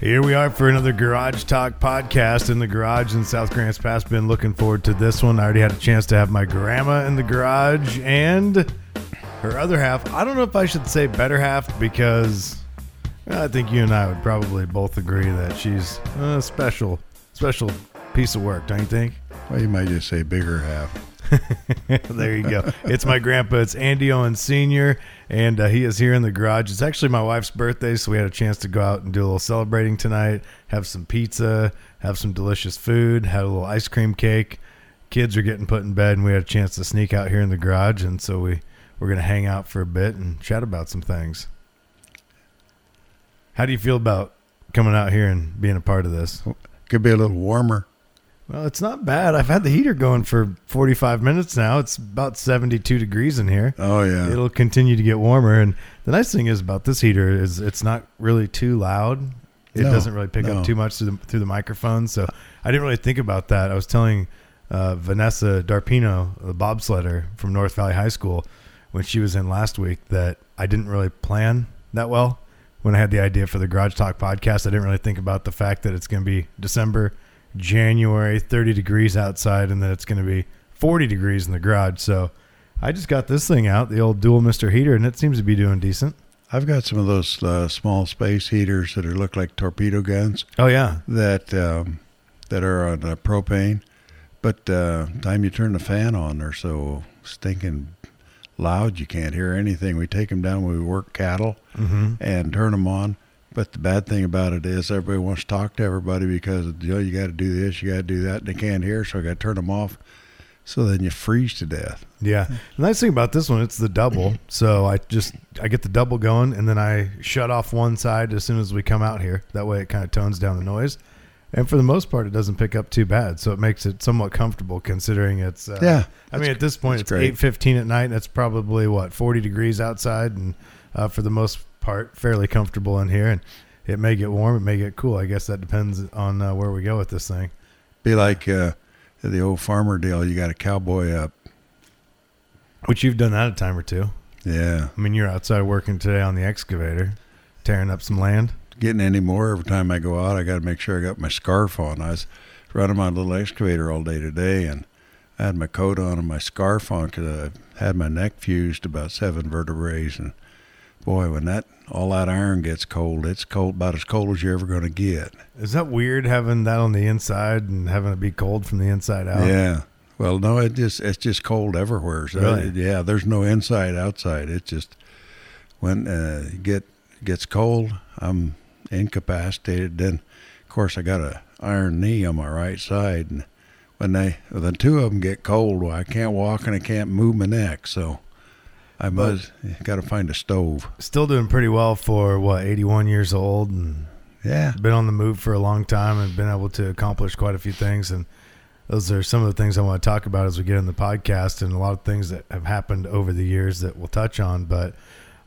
Here we are for another Garage Talk podcast in the garage in South Grants Pass. Been looking forward to this one. I already had a chance to have my grandma in the garage and her other half. I don't know if I should say better half because I think you and I would probably both agree that she's a special, special piece of work, don't you think? Well, you might just say bigger half. there you go. It's my grandpa. It's Andy Owen Sr., and uh, he is here in the garage. It's actually my wife's birthday, so we had a chance to go out and do a little celebrating tonight, have some pizza, have some delicious food, had a little ice cream cake. Kids are getting put in bed, and we had a chance to sneak out here in the garage, and so we, we're to hang out for a bit and chat about some things. How do you feel about coming out here and being a part of this? Could be a little warmer. Well, it's not bad. I've had the heater going for 45 minutes now. It's about 72 degrees in here. Oh yeah. It'll continue to get warmer. And the nice thing is about this heater is it's not really too loud. It No, doesn't really pick no. up too much through the, through the microphone. So I didn't really think about that. I was telling uh, Vanessa Darpino, the bobsledder from North Valley High School, when she was in last week, that I didn't really plan that well. When I had the idea for the Garage Talk podcast, I didn't really think about the fact that it's going to be December, January, 30 degrees outside, and then it's going to be 40 degrees in the garage. So I just got this thing out, the old dual Mister heater, and it seems to be doing decent. I've got some of those uh, small space heaters that are look like torpedo guns Oh yeah, that um, that are on uh, propane, but uh, time you turn the fan on, they're so stinking loud you can't hear anything. We take them down when we work cattle mm-hmm. and turn them on. But the bad thing about it is everybody wants to talk to everybody because you know you got to do this, you got to do that, and they can't hear, so I got to turn them off. So then you freeze to death. yeah. The nice thing about this one, it's the double. So I just I get the double going, and then I shut off one side as soon as we come out here. That way, it kind of tones down the noise. And for the most part, it doesn't pick up too bad, so it makes it somewhat comfortable considering it's. Uh, Yeah, I mean, at this point, it's eight fifteen at night. And it's probably what forty degrees outside, and uh, for the most part, fairly comfortable in here. And it may get warm, it may get cool. I guess that depends on uh, where we go with this thing. Be like uh, the old farmer deal. You got a cowboy up. Which you've done that a time or two. Yeah, I mean, you're outside working today on the excavator, tearing up some land. getting any more every time I go out. I got to make sure I got my scarf on. I was running my little excavator all day today, and I had my coat on and my scarf on because I had my neck fused about seven vertebrae. And boy, when that all that iron gets cold, it's cold about as cold as you're ever going to get. Is that weird having that on the inside and having it be cold from the inside out? Yeah. Well, no, it just it's just cold everywhere. So Really? yeah, there's no inside outside. It's just when uh, get gets cold, I'm incapacitated. Then, of course, I got a iron knee on my right side, and when they when the two of them get cold, well, I can't walk and I can't move my neck. So I must got to find a stove. Still doing pretty well for what, 81 years old and Yeah. been on the move for a long time and been able to accomplish quite a few things. And those are some of the things I want to talk about as we get in the podcast and a lot of things that have happened over the years that we'll touch on. But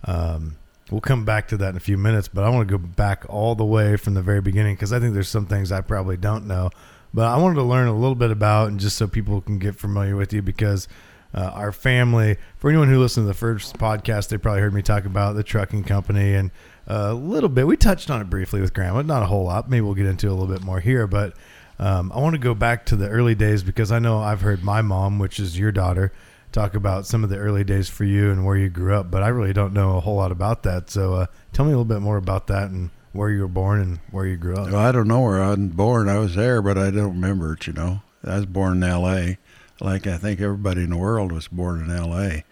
um, we'll come back to that in a few minutes. But I want to go back all the way from the very beginning because I think there's some things I probably don't know. But I wanted to learn a little bit about and just so people can get familiar with you because uh, our family, for anyone who listened to the first podcast, they probably heard me talk about the trucking company and a little bit. We touched on it briefly with Grandma, not a whole lot. Maybe we'll get into a little bit more here. But um, I want to go back to the early days because I know I've heard my mom, which is your daughter, talk about some of the early days for you and where you grew up. But I really don't know a whole lot about that. So uh, tell me a little bit more about that and where you were born and where you grew up. Well, I don't know where I was born. I was there, but I don't remember it. You know, I was born in L.A. Like I think everybody in the world was born in L.A.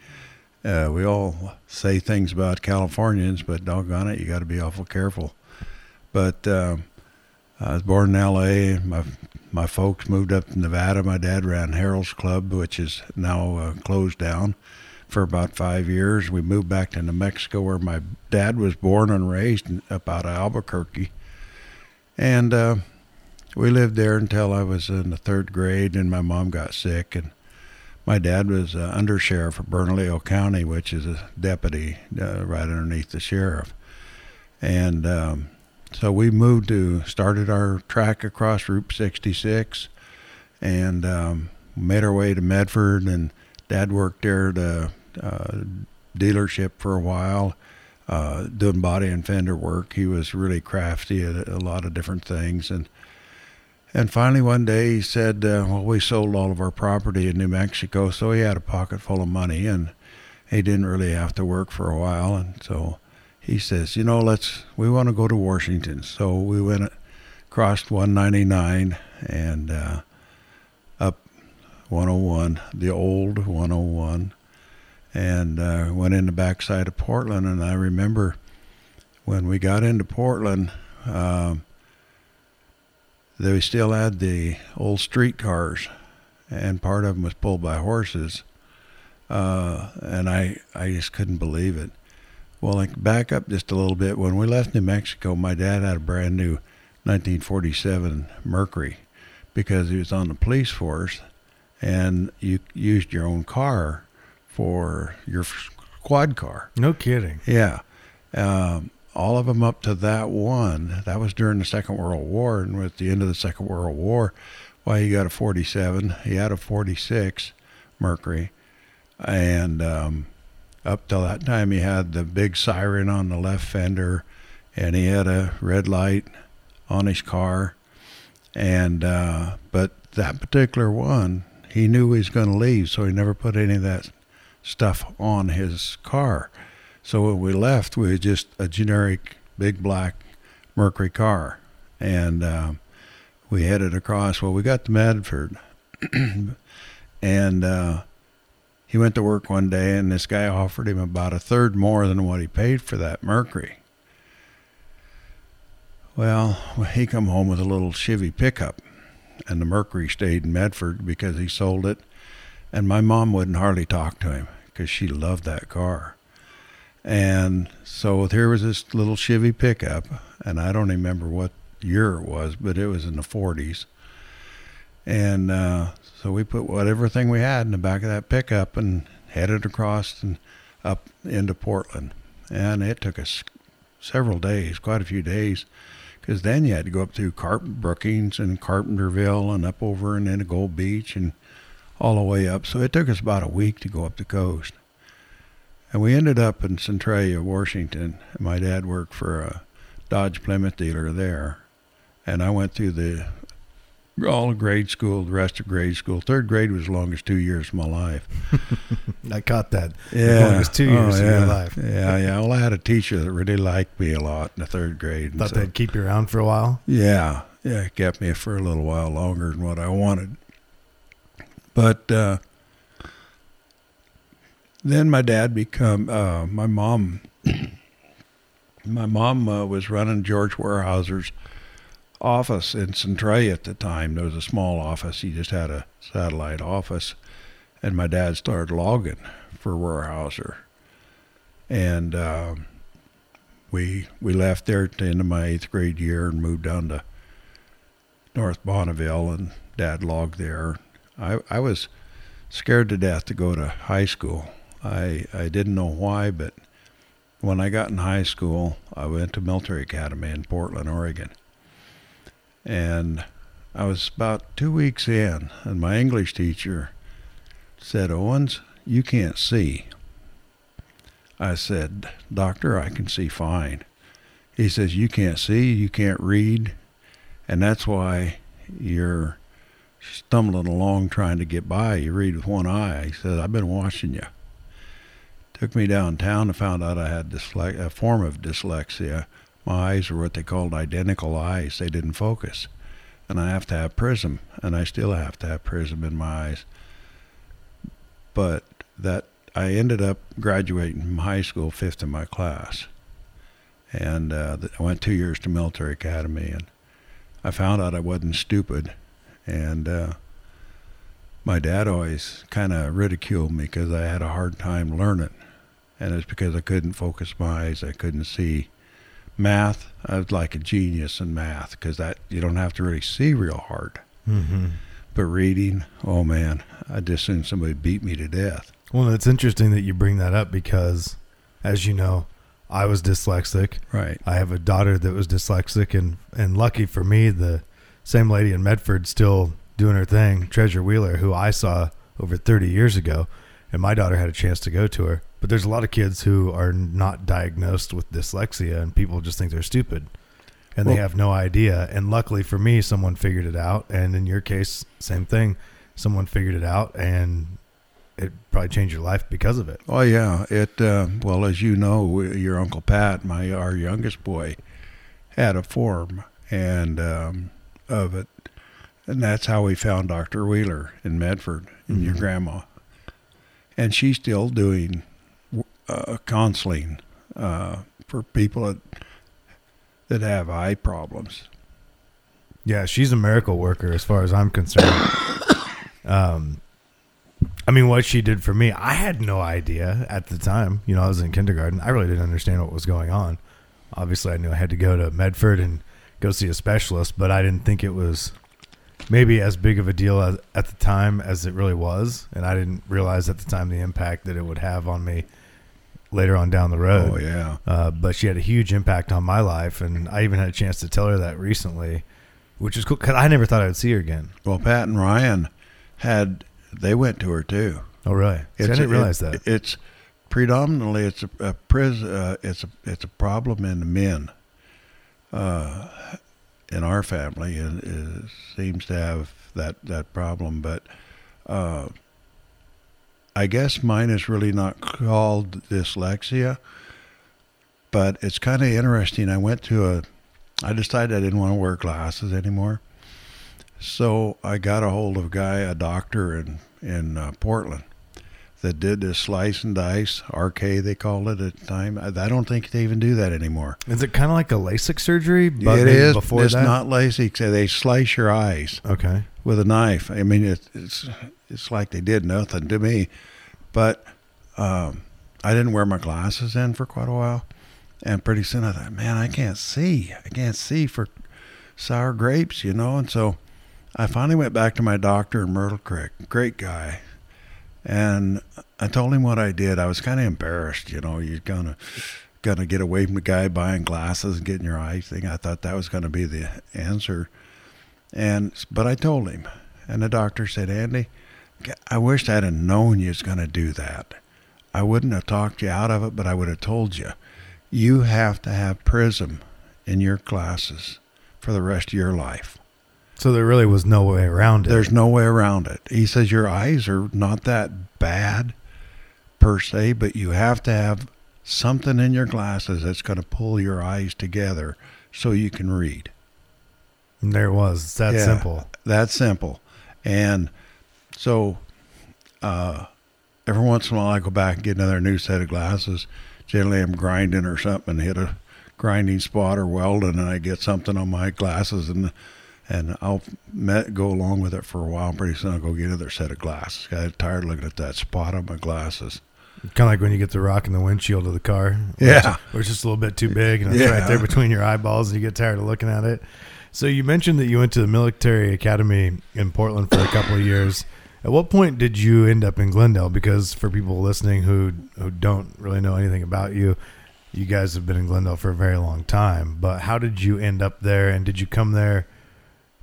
Uh, we all say things about Californians, but doggone it, you got to be awful careful. But um, I was born in L.A. My my folks moved up to Nevada. My dad ran Harold's Club, which is now uh, closed down, for about five years. We moved back to New Mexico, where my dad was born and raised, up out of Albuquerque. And uh, we lived there until I was in the third grade, and my mom got sick. And my dad was uh, undersheriff of Bernalillo County, which is a deputy uh, right underneath the sheriff. And um, so we moved to started our track across Route 66, and um, made our way to Medford. And Dad worked there at a uh, dealership for a while. uh, doing body and fender work. He was really crafty at a lot of different things, and and finally one day he said, uh, "Well, we sold all of our property in New Mexico, so he had a pocket full of money, and he didn't really have to work for a while, and so." He says, "You know, let's. We want to go to Washington." So we went, crossed 199, and uh, up 101, the old 101, and uh, went in the backside of Portland. And I remember when we got into Portland, um, they still had the old streetcars, and part of them was pulled by horses. Uh, and I, I just couldn't believe it. Well, like back up just a little bit. When we left New Mexico, my dad had a brand new 1947 Mercury because he was on the police force, and you used your own car for your squad car. No kidding. Yeah. Um, all of them up to that one. That was during the Second World War, and at the end of the Second World War, why he got a 47. He had a 46 Mercury, and um, up till that time, he had the big siren on the left fender, and he had a red light on his car. And uh, but that particular one, he knew he was going to leave, so he never put any of that stuff on his car. So when we left, we was just a generic big black Mercury car, and uh, we headed across. Well, we got to Medford, and uh, he went to work one day, and this guy offered him about a third more than what he paid for that Mercury. Well, he come home with a little Chevy pickup, and the Mercury stayed in Medford because he sold it. And my mom wouldn't hardly talk to him because she loved that car. And so here was this little Chevy pickup, and I don't remember what year it was, but it was in the 40s. And uh, so we put whatever thing we had in the back of that pickup and headed across and up into Portland. And it took us several days, quite a few days, because then you had to go up through Carp- Brookings and Carpenterville and up over and into Gold Beach and all the way up. So it took us about a week to go up the coast. And we ended up in Centralia, Washington. My dad worked for a Dodge Plymouth dealer there. And I went through the all grade school, the rest of grade school. Third grade was the longest two years of my life. I caught that. Yeah, The longest two years oh, of yeah. your life. Yeah, yeah. Well, I had a teacher that really liked me a lot in the third grade. Thought so- they'd keep you around for a while. yeah, yeah, it kept me for a little while longer than what I wanted. But uh, then my dad become uh, my mom. my mom uh, was running George Weyerhaeuser's office in Centralia at the time. There was a small office. He just had a satellite office, and my dad started logging for Weyerhaeuser, and. um we we left there at the end of my eighth grade year and moved down to North Bonneville and dad logged there. I I was scared to death to go to high school. I I didn't know why, but when I got in high school, I went to military academy in Portland, Oregon. And I was about two weeks in, and my English teacher said, Owens, you can't see. I said, Doctor, I can see fine. He says, You can't see, you can't read, and that's why you're stumbling along trying to get by. You read with one eye. He said, I've been watching you. Took me downtown and found out I had dysle- a form of dyslexia. My eyes were what they called identical eyes. They didn't focus. And I have to have prism, and I still have to have prism in my eyes. But that I ended up graduating from high school fifth in my class, and uh, I went two years to military academy, and I found out I wasn't stupid, and uh, my dad always kind of ridiculed me because I had a hard time learning, and it's because I couldn't focus my eyes, I couldn't see math. I was like a genius in math because that you don't have to really see real hard, Mm-hmm. but reading, oh man, I just assumed somebody beat me to death. Well, it's interesting that you bring that up because, as you know, I was dyslexic. Right. I have a daughter that was dyslexic, and and lucky for me, the same lady in Medford still doing her thing, Treasure Wheeler, who I saw over 30 years ago, and my daughter had a chance to go to her. But there's a lot of kids who are not diagnosed with dyslexia, and people just think they're stupid, and they have no idea. And luckily for me, someone figured it out. And in your case, same thing. Someone figured it out, and it probably changed your life because of it. Oh yeah, it. Uh, well, as you know, your uncle Pat, my our youngest boy, had a form and um, of it, and that's how we found Doctor Wheeler in Medford, and your Mhm. grandma, and she's still doing uh, counseling uh, for people that that have eye problems. Yeah, she's a miracle worker as far as I'm concerned. um, I mean, what she did for me, I had no idea at the time. You know, I was in kindergarten. I really didn't understand what was going on. Obviously, I knew I had to go to Medford and go see a specialist, but I didn't think it was maybe as big of a deal as, at the time as it really was. And I didn't realize at the time the impact that it would have on me later on down the road. Oh yeah, Uh, but she had a huge impact on my life, and I even had a chance to tell her that recently, which is cool because I never thought I would see her again. well, Pat and Ryan had they went to her too. Oh, really? See, I didn't realize it- that. It's predominantly it's a, a pris, uh, it's a it's a problem in the men. Uh, in our family, and it seems to have that that problem, but uh, I guess mine is really not called dyslexia. But it's kind of interesting. I went to a. I decided I didn't want to wear glasses anymore. So I got a hold of a guy, a doctor in in uh, Portland, that did this slice and dice RK they called it at the time. I, I don't think they even do that anymore. Is it kind of like a LASIK surgery? But it is. before it's that. not LASIK. They slice your eyes okay. With a knife. I mean, it, it's it's like they did nothing to me. But um, I didn't wear my glasses in for quite a while, and pretty soon I thought, man, I can't see. I can't see for sour grapes, you know. And so I finally went back to my doctor in Myrtle Creek. Great guy. And I told him what I did. I was kind of embarrassed, you know. You're gonna gonna get away from the guy buying glasses and getting your eye thing. I thought that was to be the answer. And but I told him, and the doctor said, Andy, I wished I'd have known you was going to do that. I wouldn't have talked you out of it, but I would have told you. You have to have Prism in your glasses for the rest of your life. So there really was no way around it. There's no way around it. He says your eyes are not that bad per se, but you have to have something in your glasses that's going to pull your eyes together so you can read. And there it was. It's that Yeah. simple. That simple. And so uh, every once in a while I go back and get another new set of glasses. Generally I'm grinding or something, hit a grinding spot or welding, and I get something on my glasses and and I'll met, go along with it for a while. Pretty soon I'll go get another set of glasses. I got tired of looking at that spot on my glasses. Kind of like when you get the rock in the windshield of the car. Yeah. Or it's just a little bit too big and it's Yeah. right there between your eyeballs and you get tired of looking at it. So you mentioned that you went to the military academy in Portland for a couple of years. At what point did you end up in Glendale? Because for people listening who who don't really know anything about you, you guys have been in Glendale for a very long time. But how did you end up there? And did you come there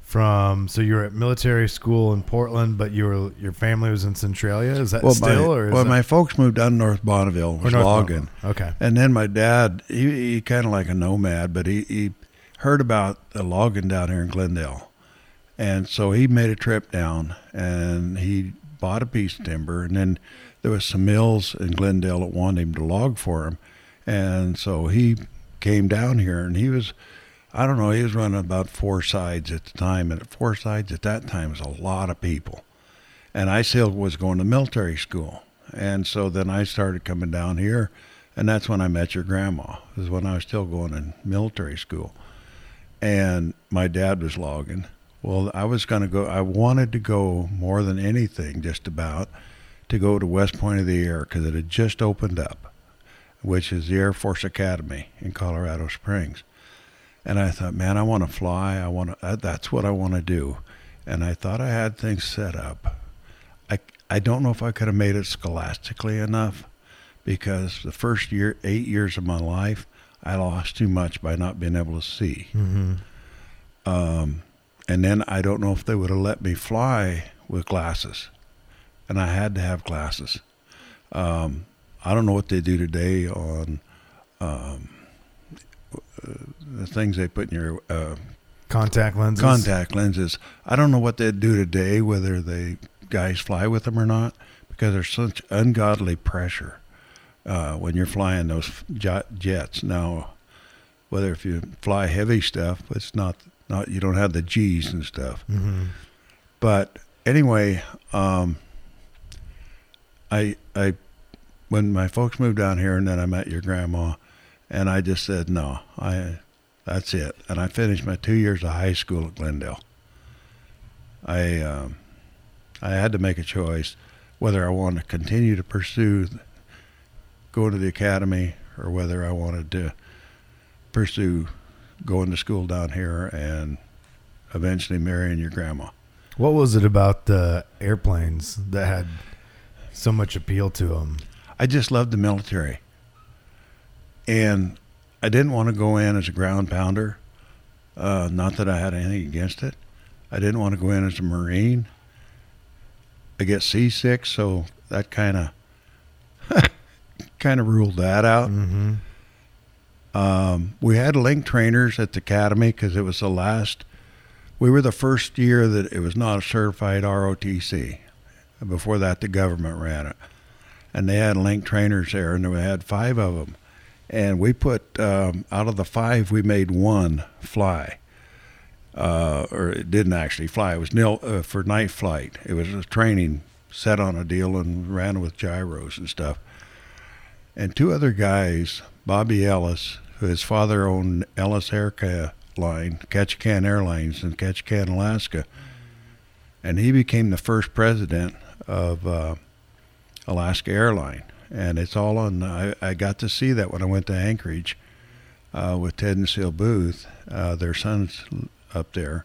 from? So you were at military school in Portland, but you were your family was in Centralia. Is that Well, still my, or is well, that, my folks moved down to North Bonneville, was North logging. Bonneville? Okay. And then my dad, he, he kind of like a nomad, but he, he heard about the logging down here in Glendale. And so he made a trip down and he bought a piece of timber. And then there was some mills in Glendale that wanted him to log for him. And so he came down here and he was, I don't know, he was running about four sides at the time. And four sides at that time was a lot of people. And I still was going to military school. And so then I started coming down here. And that's when I met your grandma. Is when I was still going in military school. And my dad was logging. Well, I was going to go, I wanted to go more than anything, just about, to go to West Point of the Air because it had just opened up, which is the Air Force Academy in Colorado Springs. And I thought, man, I want to fly. I want to, uh, that's what I want to do. And I thought I had things set up. I, I don't know if I could have made it scholastically enough because the first year, eight years of my life, I lost too much by not being able to see. Mm-hmm. Um, and then I don't know if they would have let me fly with glasses. And I had to have glasses. Um, I don't know what they do today on um, uh, the things they put in your uh, Contact lenses. contact lenses. I don't know what they'd do today, whether they guys fly with them or not, because there's such ungodly pressure uh, when you're flying those jets. Now, whether if you fly heavy stuff, it's not not you don't have the G's and stuff. hmm But anyway, um, I I when my folks moved down here, and then I met your grandma, and I just said no, I that's it, and I finished my two years of high school at Glendale. I um, I had to make a choice whether I wanted to continue to pursue going to the academy or whether I wanted to pursue going to school down here and eventually marrying your grandma. What was it about the airplanes that had so much appeal to them? I just loved the military. And I didn't want to go in as a ground pounder. Uh, not that I had anything against it. I didn't want to go in as a Marine. I get seasick, so that kind of kind of ruled that out. Mm-hmm. Um, we had link trainers at the academy because it was the last. We were the first year that it was not a certified ROTC. Before that, the government ran it, and they had link trainers there, and we had five of them. And we put um, out of the five, we made one fly, uh, or it didn't actually fly. It was nil uh, for night flight. It was a training set on a deal and ran with gyros and stuff. And two other guys, Bobby Ellis, who his father owned Ellis Airca Line, Ketchikan Airlines in Ketchikan, Alaska, and he became the first president of uh, Alaska Airline. And it's all on. I, I got to see that when I went to Anchorage uh, with Ted and Seal Booth, uh, their son's up there,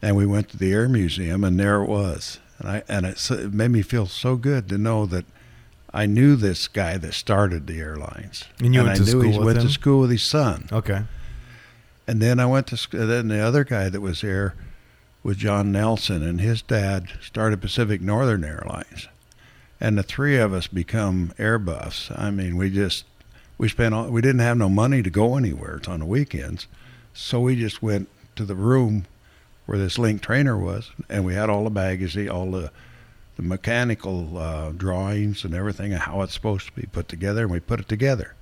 and we went to the Air Museum, and there it was. And I and it, it made me feel so good to know that I knew this guy that started the airlines, And you went I to knew school he with went him? to school with his son. Okay. And then I went to sc- then the other guy that was there was John Nelson, and his dad started Pacific Northern Airlines, and the three of us become air buffs. I mean, we just we spent all, we didn't have no money to go anywhere It's on the weekends, so we just went to the room where this link trainer was, and we had all the baggage, all the the mechanical uh, drawings and everything and how it's supposed to be put together, and we put it together.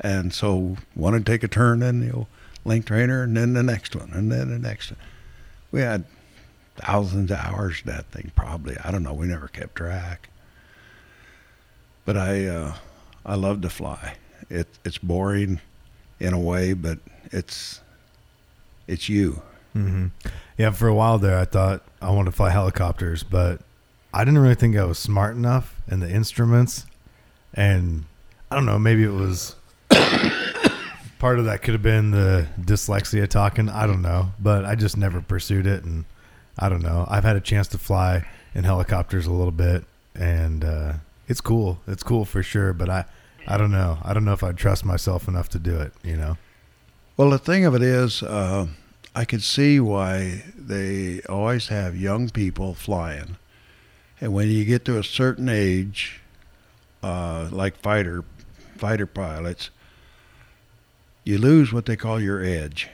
And so one would take a turn in the old link trainer, and then the next one, and then the next one. We had thousands of hours in that thing, probably. I don't know. We never kept track. But I, uh, I love to fly. It, it's boring in a way, but it's, it's you. hmm Yeah, for a while there, I thought I wanted to fly helicopters, but I didn't really think I was smart enough in the instruments. And I don't know, maybe it was part of that could have been the dyslexia talking. I don't know, but I just never pursued it. And I don't know. I've had a chance to fly in helicopters a little bit, and uh, it's cool. It's cool for sure, but I, I don't know. I don't know if I'd trust myself enough to do it, you know? Well, the thing of it is, uh, I could see why they always have young people flying. And when you get to a certain age, uh, like fighter fighter pilots, you lose what they call your edge.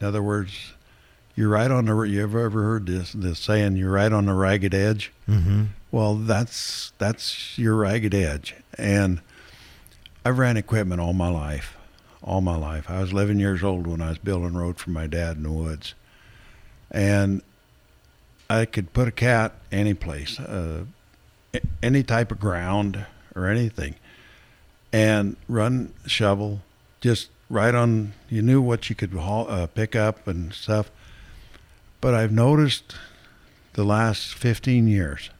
In other words, you're right on the. You ever ever heard this this saying? You're right on the ragged edge. Mm-hmm. Well, that's that's your ragged edge. And I've ran equipment all my life, all my life. I was 11 years old when I was building road for my dad in the woods, and I could put a cat any place, uh, any type of ground or anything, and run shovel, just right on. You knew what you could haul, uh, pick up and stuff. But I've noticed the last 15 years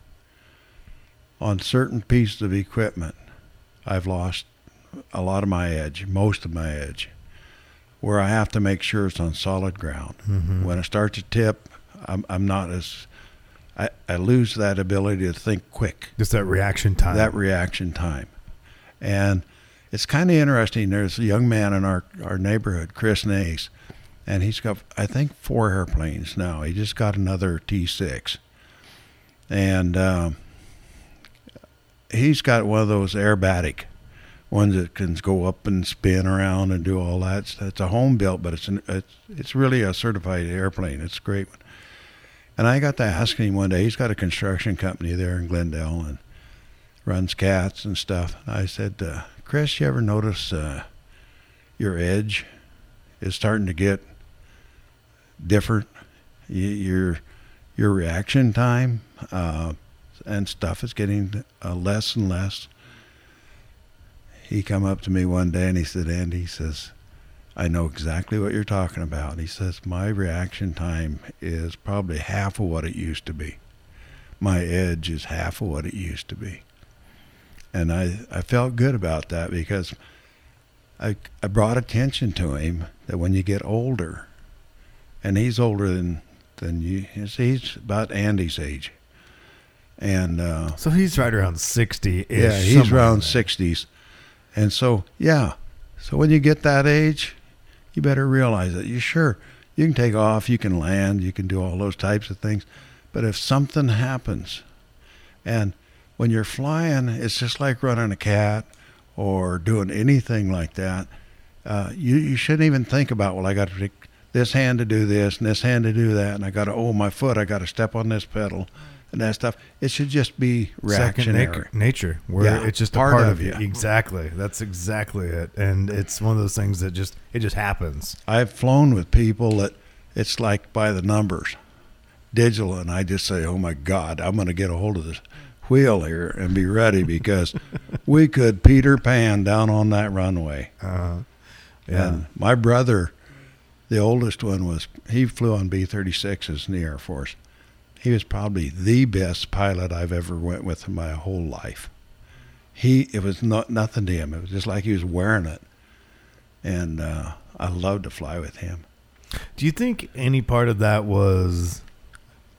on certain pieces of equipment, I've lost a lot of my edge, most of my edge, where I have to make sure it's on solid ground. Mhm. When it starts to tip, I'm, I'm not as, I, I lose that ability to think quick, Just that reaction time. that reaction time. And it's kind of interesting. There's a young man in our, our neighborhood, Chris Nace, and he's got, I think, four airplanes now. He just got another T6. And um, he's got one of those aerobatic ones that can go up and spin around and do all that. It's a home built, but it's an, it's it's really a certified airplane. It's a great one. And I got to asking him one day. He's got a construction company there in Glendale and runs cats and stuff. I said, uh, Chris, you ever notice uh, your edge is starting to get different? your your reaction time uh, and stuff is getting uh, less and less he come up to me one day and he said, Andy, he says, I know exactly what you're talking about. He says, my reaction time is probably half of what it used to be. My edge is half of what it used to be. And I, I felt good about that because I, I brought attention to him that when you get older, and he's older than, than you, he's about Andy's age. And uh, so he's right around 60 Yeah, he's around 60s. And so, yeah. So when you get that age, you better realize that you sure you can take off, you can land, you can do all those types of things. But if something happens, and when you're flying, it's just like running a cat or doing anything like that. Uh, you you shouldn't even think about well, I got to take this hand to do this and this hand to do that, and I got to oh my foot, I got to step on this pedal and that stuff. It should just be reactionary. Second nature, where yeah, it's just part a part of, of you. Exactly. That's exactly it. And it's one of those things that just it just happens. I've flown with people that it's like by the numbers, digital, and I just say, "Oh my God, I'm going to get a hold of this wheel here and be ready because we could Peter Pan down on that runway." Uh, yeah. And my brother, the oldest one, was he flew on B-36s in the Air Force he was probably the best pilot I've ever went with in my whole life. He it was not nothing to him. It was just like he was wearing it, and uh, I loved to fly with him. Do you think any part of that was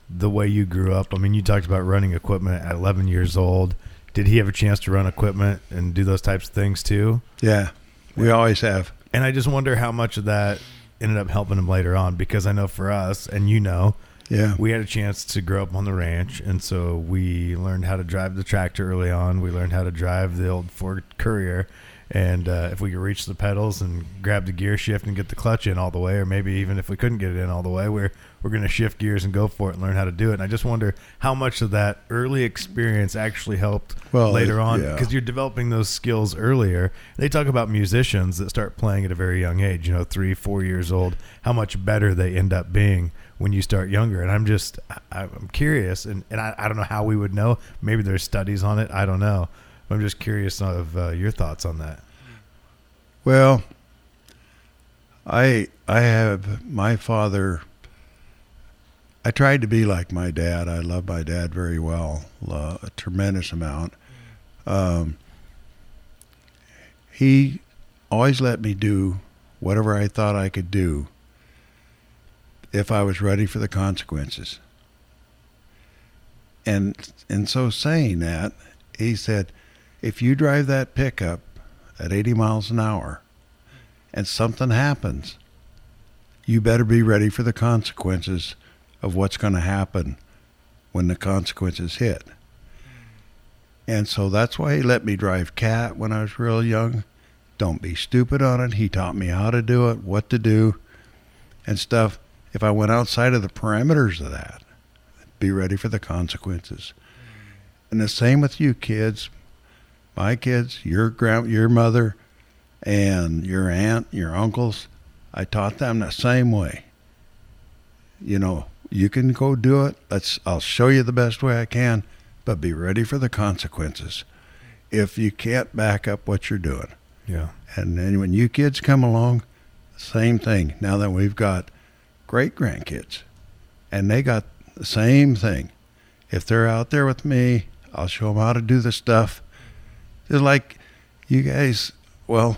the way you grew up? I mean, you talked about running equipment at 11 years old. Did he have a chance to run equipment and do those types of things too? Yeah, we always have. And I just wonder how much of that ended up helping him later on because I know for us, and you know, yeah. We had a chance to grow up on the ranch, and so we learned how to drive the tractor early on. We learned how to drive the old Ford Courier, and uh, if we could reach the pedals and grab the gear shift and get the clutch in all the way, or maybe even if we couldn't get it in all the way, we're we're going to shift gears and go for it and learn how to do it. And I just wonder how much of that early experience actually helped well, later on because yeah. you're developing those skills earlier. They talk about musicians that start playing at a very young age, you know, three, four years old, how much better they end up being when you start younger. And I'm just, I, am curious, and, and I, I don't know how we would know. Maybe there's studies on it. I don't know. I'm just curious of uh, your thoughts on that. Well, I I have my father. I tried to be like my dad. I love my dad very well, uh, a tremendous amount. Um, he always let me do whatever I thought I could do if I was ready for the consequences. And and so saying that, he said, if you drive that pickup at 80 miles an hour and something happens, you better be ready for the consequences of what's going to happen when the consequences hit. And so that's why he let me drive cat when I was real young. Don't be stupid on it. He taught me how to do it, what to do, and stuff if I went outside of the parameters of that, be ready for the consequences. And the same with you kids, my kids, your grand, your mother, and your aunt, your uncles. I taught them the same way. You know, you can go do it. Let's. I'll show you the best way I can, but be ready for the consequences. If you can't back up what you're doing. Yeah. And then when you kids come along, same thing. Now that we've got great grandkids, and they got the same thing. If they're out there with me, I'll show them how to do the stuff. It's like you guys, well,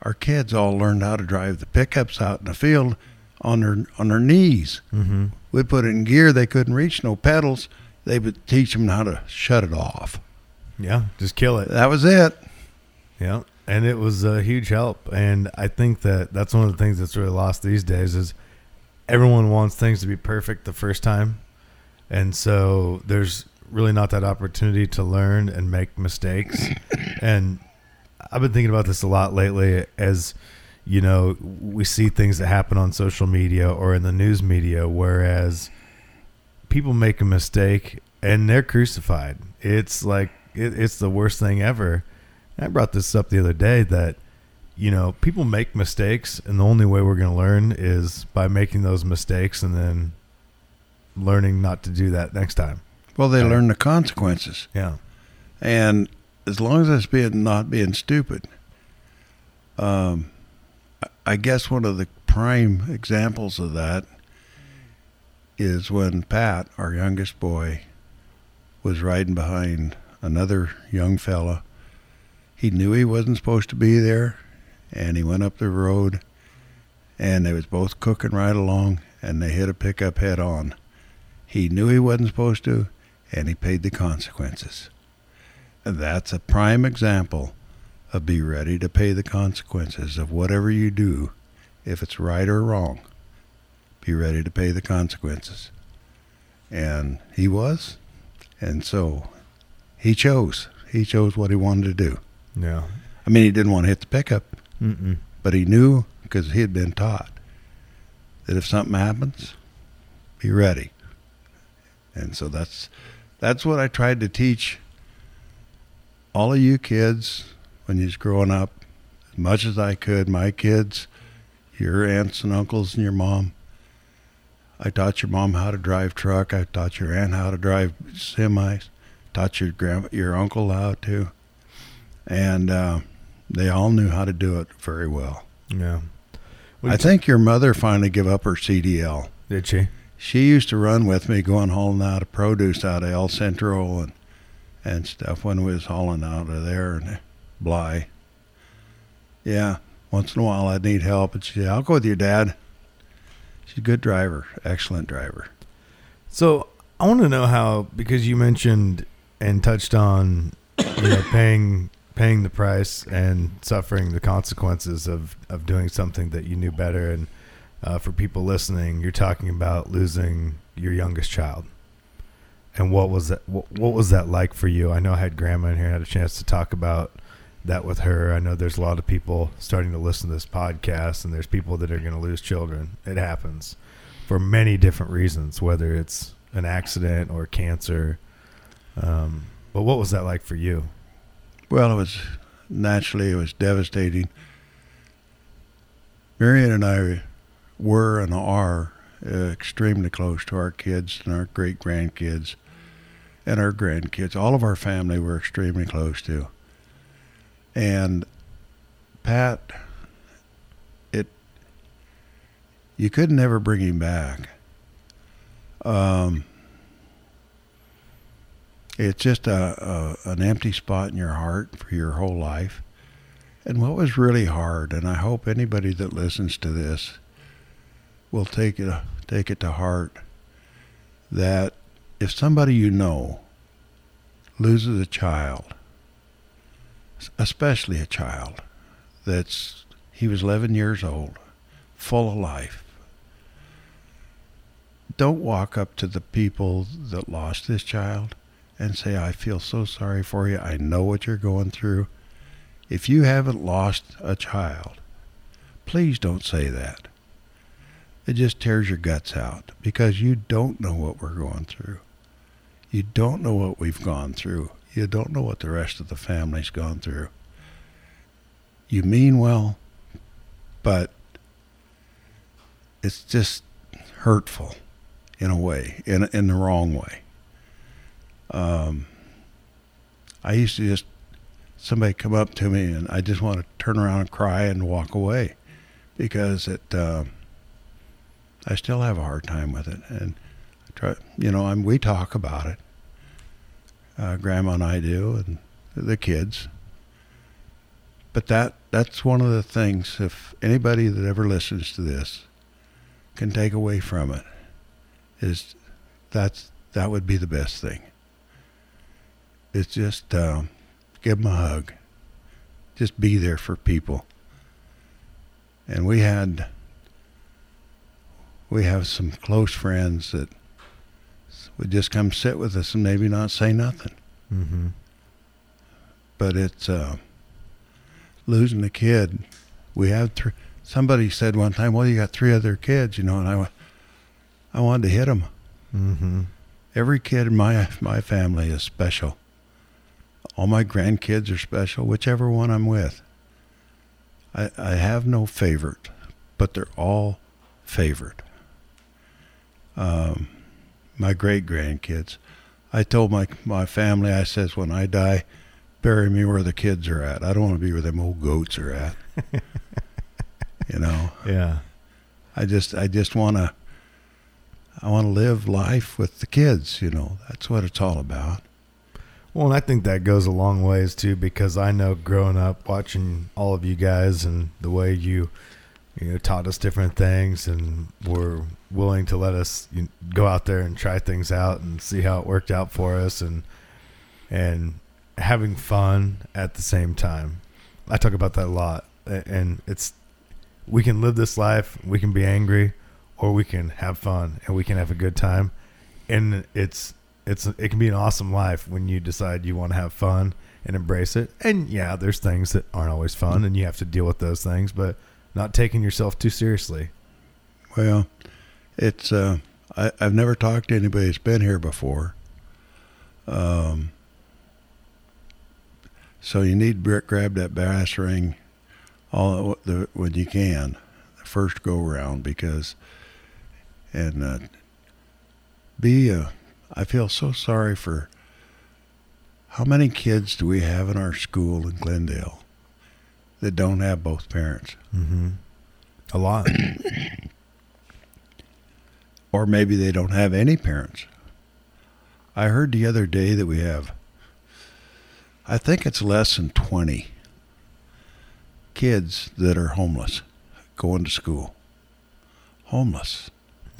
our kids all learned how to drive the pickups out in the field on their on their knees. Mm-hmm. We'd put it in gear; they couldn't reach no pedals. They would teach them how to shut it off. Yeah, just kill it. That was it. Yeah, and it was a huge help. And I think that that's one of the things that's really lost these days is everyone wants things to be perfect the first time. And so there's really not that opportunity to learn and make mistakes. and I've been thinking about this a lot lately as you know, we see things that happen on social media or in the news media, whereas people make a mistake and they're crucified. It's like it, it's the worst thing ever. And I brought this up the other day that you know people make mistakes, and the only way we're going to learn is by making those mistakes and then learning not to do that next time. Well, they learn the consequences, Yeah. and as long as it's being not being stupid, um, I- I guess one of the prime examples of that is when Pat, our youngest boy, was riding behind another young fella. He knew he wasn't supposed to be there, and he went up the road, and they was both cooking right along, and they hit a pickup head on. He knew he wasn't supposed to, and he paid the consequences. That's a prime example of be ready to pay the consequences of whatever you do, if it's right or wrong. Be ready to pay the consequences. And he was, and so he chose. He chose what he wanted to do. Yeah. I mean, he didn't want to hit the pickup, Mm-mm. but he knew because he had been taught that if something happens, be ready. And so that's that's what I tried to teach all of you kids when you was growing up, as much as I could. My kids, your aunts and uncles, and your mom. I taught your mom how to drive truck. I taught your aunt how to drive semis. Taught your grand your uncle how to, and uh, they all knew how to do it very well. Yeah. I think your mother finally gave up her CDL. Did she? She used to run with me going hauling out of produce out of El Centro and and stuff when we was hauling out of there and Bly. Yeah, once in a while I'd need help, and she said, "I'll go with you, Dad." She's a good driver, excellent driver. So I want to know how because you mentioned and touched on you know paying paying the price and suffering the consequences of of doing something that you knew better. And uh, for people listening you're talking about losing your youngest child. And what was that what, what was that like for you? I know i had grandma in here and had a chance to talk about that with her. I know there's a lot of people starting to listen to this podcast and there's people that are going to lose children. It happens for many different reasons whether it's an accident or cancer. Um, but what was that like for you Well, it was naturally it was devastating. Marion and I were and are uh, extremely close to our kids and our great grandkids and our grandkids. All of our family were extremely close to. And Pat, it you could never bring him back. Um, it's just a, a an empty spot in your heart for your whole life. And what was really hard, and I hope anybody that listens to this will take it take it to heart, that if somebody you know loses a child, especially a child that's he was 11 years old, full of life. Don't walk up to the people that lost this child and say, I feel so sorry for you. I know what you're going through. If you haven't lost a child, please don't say that. It just tears your guts out because you don't know what we're going through. You don't know what we've gone through. You don't know what the rest of the family's gone through. You mean well, but it's just hurtful in a way, in in the wrong way. Um, I used to just somebody come up to me and I just want to turn around and cry and walk away because it. Uh, I still have a hard time with it, and I try. You know, I'm, we talk about it. Uh, Grandma and I do, and the kids. But that that's one of the things. If anybody that ever listens to this can take away from it, is that's that would be the best thing. It's just um, give them a hug. Just be there for people. And we had we have some close friends that would just come sit with us and maybe not say nothing. mm-hmm. But it's uh, losing a kid. We have three. Somebody said one time, "Well, you got three other kids," you know, and I, I wanted to hit them. Mm-hmm. Every kid in my my family is special. All my grandkids are special, whichever one I'm with. I I have no favorite, but they're all favored. Um, my great grandkids. I told my my family, I says, when I die, bury me where the kids are at. I don't want to be where them old goats are at. you know. Yeah. I just I just want to I want to live life with the kids, you know. That's what it's all about. Well, and I think that goes a long ways too, because I know growing up watching all of you guys and the way you, you know, taught us different things and were willing to let us go out there and try things out and see how it worked out for us and and having fun at the same time. I talk about that a lot, and it's we can live this life, we can be angry, or we can have fun and we can have a good time, and it's it's it can be an awesome life when you decide you want to have fun and embrace it. And yeah, there's things that aren't always fun, and you have to deal with those things, but not taking yourself too seriously. Well, it's uh I I've never talked to anybody that's been here before. Um so you need to grab that bass ring all the when you can the first go round because and uh, be uh, I feel so sorry for how many kids do we have in our school in Glendale that don't have both parents Mm-hmm. A lot. or maybe they don't have any parents. I heard the other day that we have I think it's less than 20 kids that are homeless going to school. Homeless.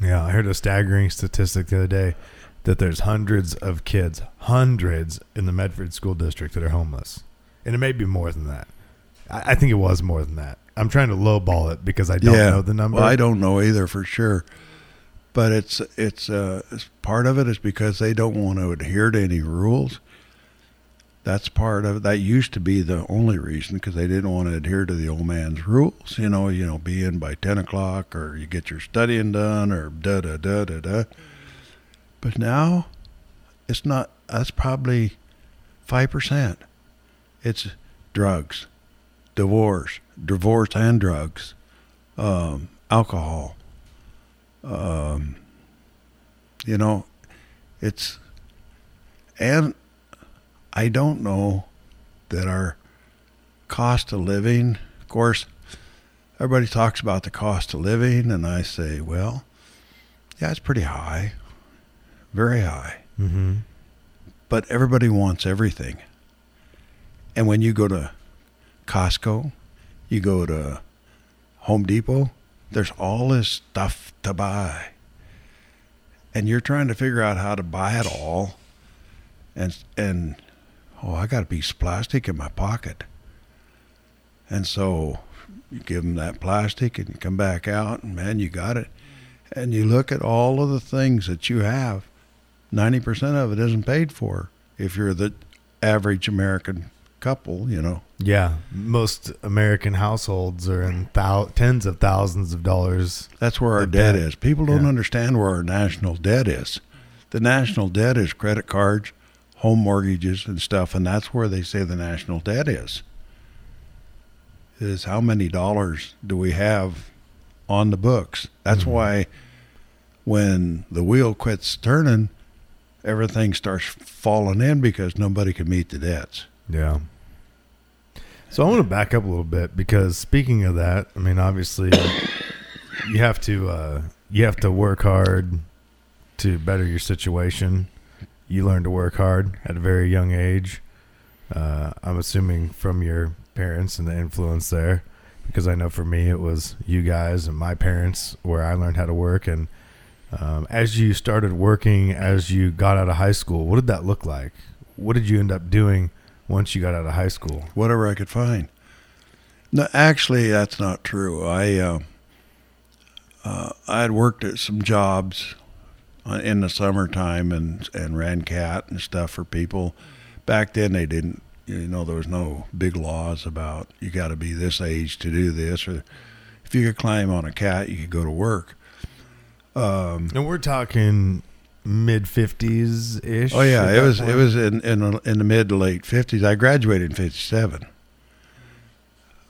Yeah, I heard a staggering statistic the other day that there's hundreds of kids, hundreds in the Medford School District that are homeless, and it may be more than that. I, I think it was more than that. I'm trying to lowball it because I don't yeah. know the number. Well, I don't know either for sure. But it's it's uh it's, part of it is because they don't want to adhere to any rules. That's part of it. That used to be the only reason because they didn't want to adhere to the old man's rules. You know, you know, be in by ten o'clock or you get your studying done or da da da da da. But now, it's not. That's probably five percent. It's drugs, divorce, divorce and drugs, um, alcohol. Um, you know, it's and I don't know that our cost of living, of course, everybody talks about the cost of living, and I say, well, yeah, it's pretty high, very high. Mm-hmm. But everybody wants everything. And when you go to Costco, you go to Home Depot, there's all this stuff to buy. And you're trying to figure out how to buy it all. And and oh, I got a piece of plastic in my pocket. And so you give them that plastic and you come back out and man, you got it. And you look at all of the things that you have 90% of it isn't paid for if you're the average American couple, you know. Yeah, most American households are in thou- tens of thousands of dollars. That's where our debt debt. is. People don't Yeah. understand where our national debt is. The national debt is credit cards, home mortgages, and stuff, and that's where they say the national debt is. Is how many dollars do we have on the books? That's Mhm. why when the wheel quits turning, everything starts falling in because nobody can meet the debts. Yeah. So I want to back up a little bit because speaking of that, I mean, obviously, you have to uh, you have to work hard to better your situation. You learn to work hard at a very young age. Uh, I'm assuming from your parents and the influence there, because I know for me it was you guys and my parents where I learned how to work. And um, as you started working, as you got out of high school, what did that look like? What did you end up doing once you got out of high school? whatever I could find. No, actually, that's not true. I uh, uh, I had worked at some jobs uh, in the summertime and and ran cat and stuff for people. Back then, they didn't you know, there was no big laws about you got to be this age to do this, or if you could climb on a cat, you could go to work. Um, And we're talking mid fifties ish. oh yeah, it was it was in in, in the mid to late fifties. I graduated in fifty seven.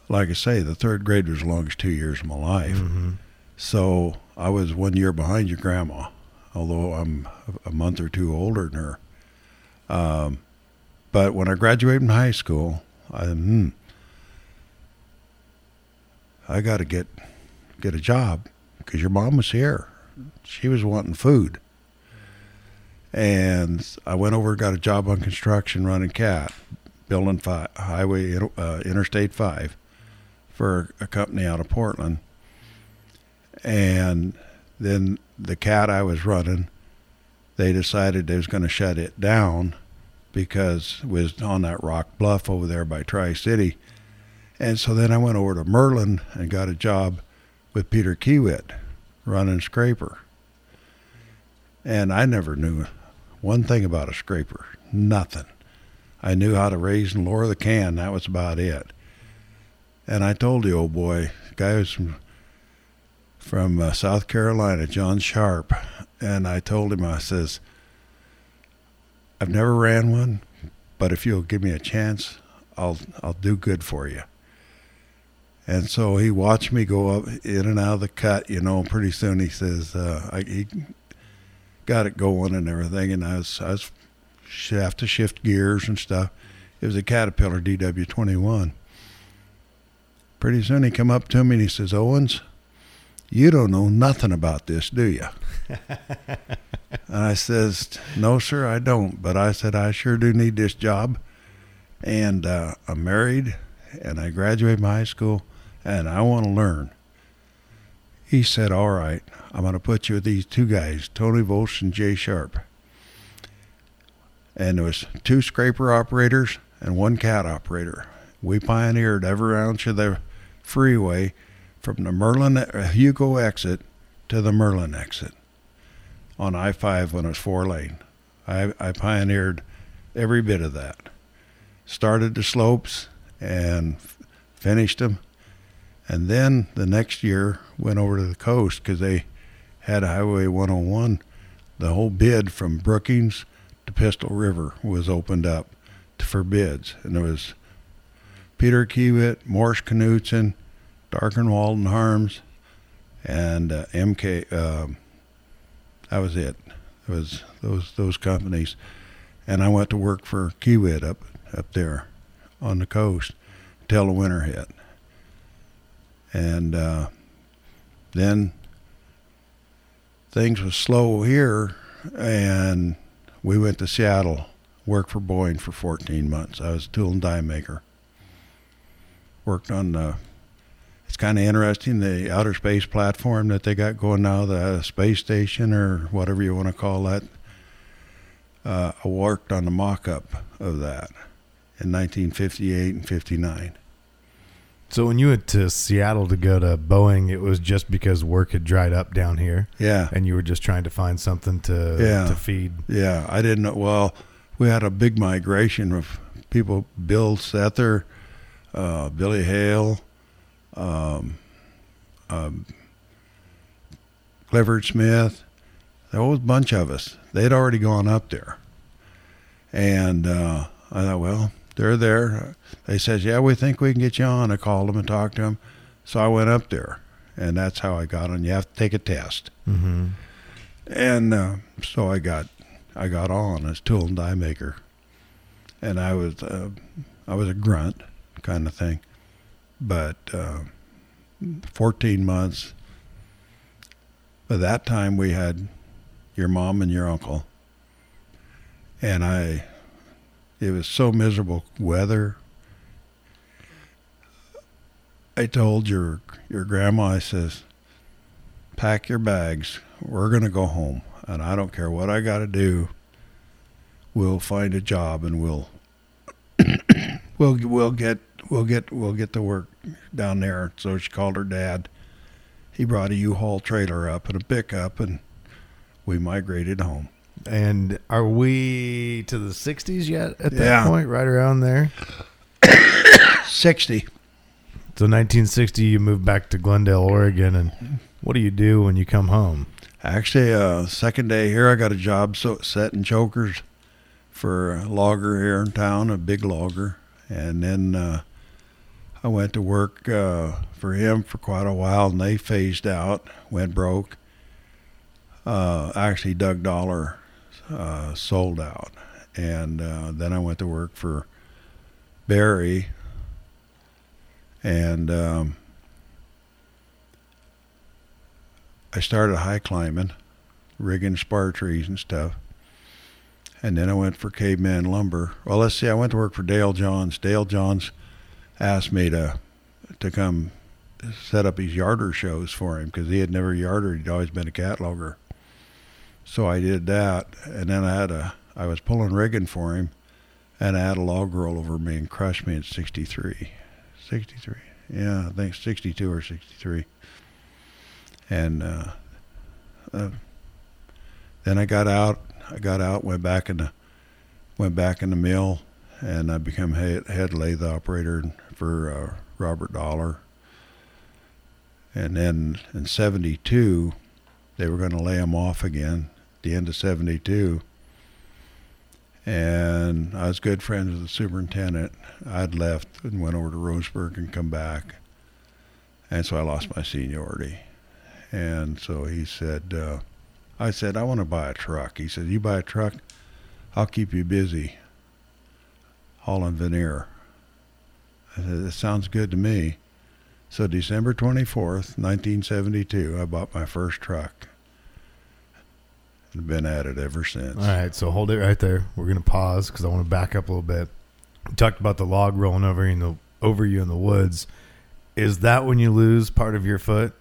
Like I say, the third grade was the longest two years of my life. hmm So I was one year behind your grandma, although I'm a month or two older than her. Um, but when I graduated from high school, I hmm, I got to get get a job because your mom was here. She was wanting food, and I went over got a job on construction running cat, building five, highway uh, Interstate Five, for a company out of Portland and then the cat I was running, they decided they was going to shut it down because it was on that rock bluff over there by Tri City. And so then I went over to Merlin and got a job with Peter Kiewit running scraper. And I never knew one thing about a scraper, nothing. I knew how to raise and lower the can, that was about it. And I told the old boy, guy was from from uh, South Carolina, John Sharp, and I told him, I says, I've never ran one, but if you'll give me a chance, I'll I'll do good for you. And so he watched me go up in and out of the cut, you know. Pretty soon he says, uh, I, he got it going and everything, and I was I was have to shift gears and stuff. It was a Caterpillar DW21. Pretty soon he come up to me and he says, Owens, you don't know nothing about this, do you? and I says, no, sir, I don't. But I said, I sure do need this job. And uh, I'm married and I graduated from high school and I want to learn. He said, all right, I'm going to put you with these two guys, Tony Volch and Jay Sharp. And there was two scraper operators and one cat operator. We pioneered every ounce of the freeway from the Merlin uh, Hugo exit to the Merlin exit on I 5 when it was four lane. I, I pioneered every bit of that. Started the slopes and f- finished them. And then the next year went over to the coast because they had a Highway 101. The whole bid from Brookings to Pistol River was opened up for bids. And there was Peter Kiewit, Morse Knutson, Darken Walden Harms, and uh, MK. Um, that was it. It was those those companies, and I went to work for Kiewit up up there on the coast till the winter hit, and uh, then things was slow here, and we went to Seattle, worked for Boeing for 14 months. I was a tool and die maker. Worked on the it's kind of interesting the outer space platform that they got going now, the space station or whatever you want to call that. Uh, I worked on the mock-up of that in 1958 and 59. So when you went to Seattle to go to Boeing, it was just because work had dried up down here, Yeah, and you were just trying to find something to Yeah. to feed. yeah. I didn't know. Well, we had a big migration of people. Bill Sether, uh, Billy Hale, um, um, Clifford Smith. There was a bunch of us. They'd already gone up there, and uh, I thought, well, they're there. They says, yeah, we think we can get you on. I called them and talked to them, so I went up there, and that's how I got on. You have to take a test, Mm-hmm. and uh, so I got, I got on as tool and die maker, and I was, uh, I was a grunt kind of thing, but uh, 14 months. By that time, we had your mom and your uncle, and I. It was so miserable weather. I told your your grandma, I says, pack your bags. We're gonna go home, and I don't care what I got to do. We'll find a job, and we'll we'll we'll get we'll get we'll get to work down there. So she called her dad. He brought a U-Haul trailer up and a pickup, and we migrated home. And are we to the 60s yet at that Yeah. point? Right around there? 60. So 1960, you moved back to Glendale, Oregon. And what do you do when you come home? Actually, uh, second day here, I got a job so setting chokers for a logger here in town, a big logger, and then uh, I went to work uh, for him for quite a while, and they phased out, went broke. Uh, actually, Doug Dollar uh, sold out, and uh, then I went to work for Barry, and um, I started high climbing, rigging spar trees and stuff. And then I went for Caveman Lumber. Well, let's see. I went to work for Dale Johns. Dale Johns asked me to to come set up his yarder shows for him because he had never yardered. He'd always been a cat logger. So I did that, and then I had a I was pulling rigging for him, and I had a log roll over me and crushed me in '63. '63, yeah, I think '62 or '63 and uh, uh, then I got out. I got out, went back in the went back in the mill, and I became head, head lathe operator for uh, Robert Dollar. And then in '72, they were going to lay him off again. At The end of '72, and I was good friends with the superintendent. I'd left and went over to Roseburg and come back, and so I lost my seniority. And so he said, uh, I said, I want to buy a truck. He said, You buy a truck, I'll keep you busy hauling veneer. I said, That sounds good to me. So December 24th, 1972, I bought my first truck. Been at it ever since. All right, so hold it right there. We're gonna pause because I want to back up a little bit. We talked about the log rolling over you in the over you in the woods. Is that when you lose part of your foot,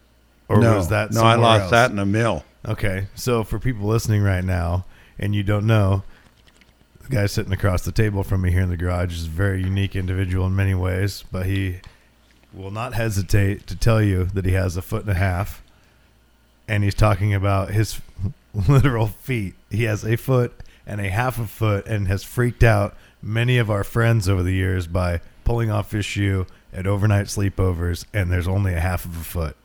or no, was that no, I lost else? that in a mill. Okay, so for people listening right now, and you don't know, the guy sitting across the table from me here in the garage is a very unique individual in many ways, but he will not hesitate to tell you that he has a foot and a half, and he's talking about his literal feet. He has a foot and a half a foot, and has freaked out many of our friends over the years by pulling off his shoe at overnight sleepovers, and there's only a half of a foot,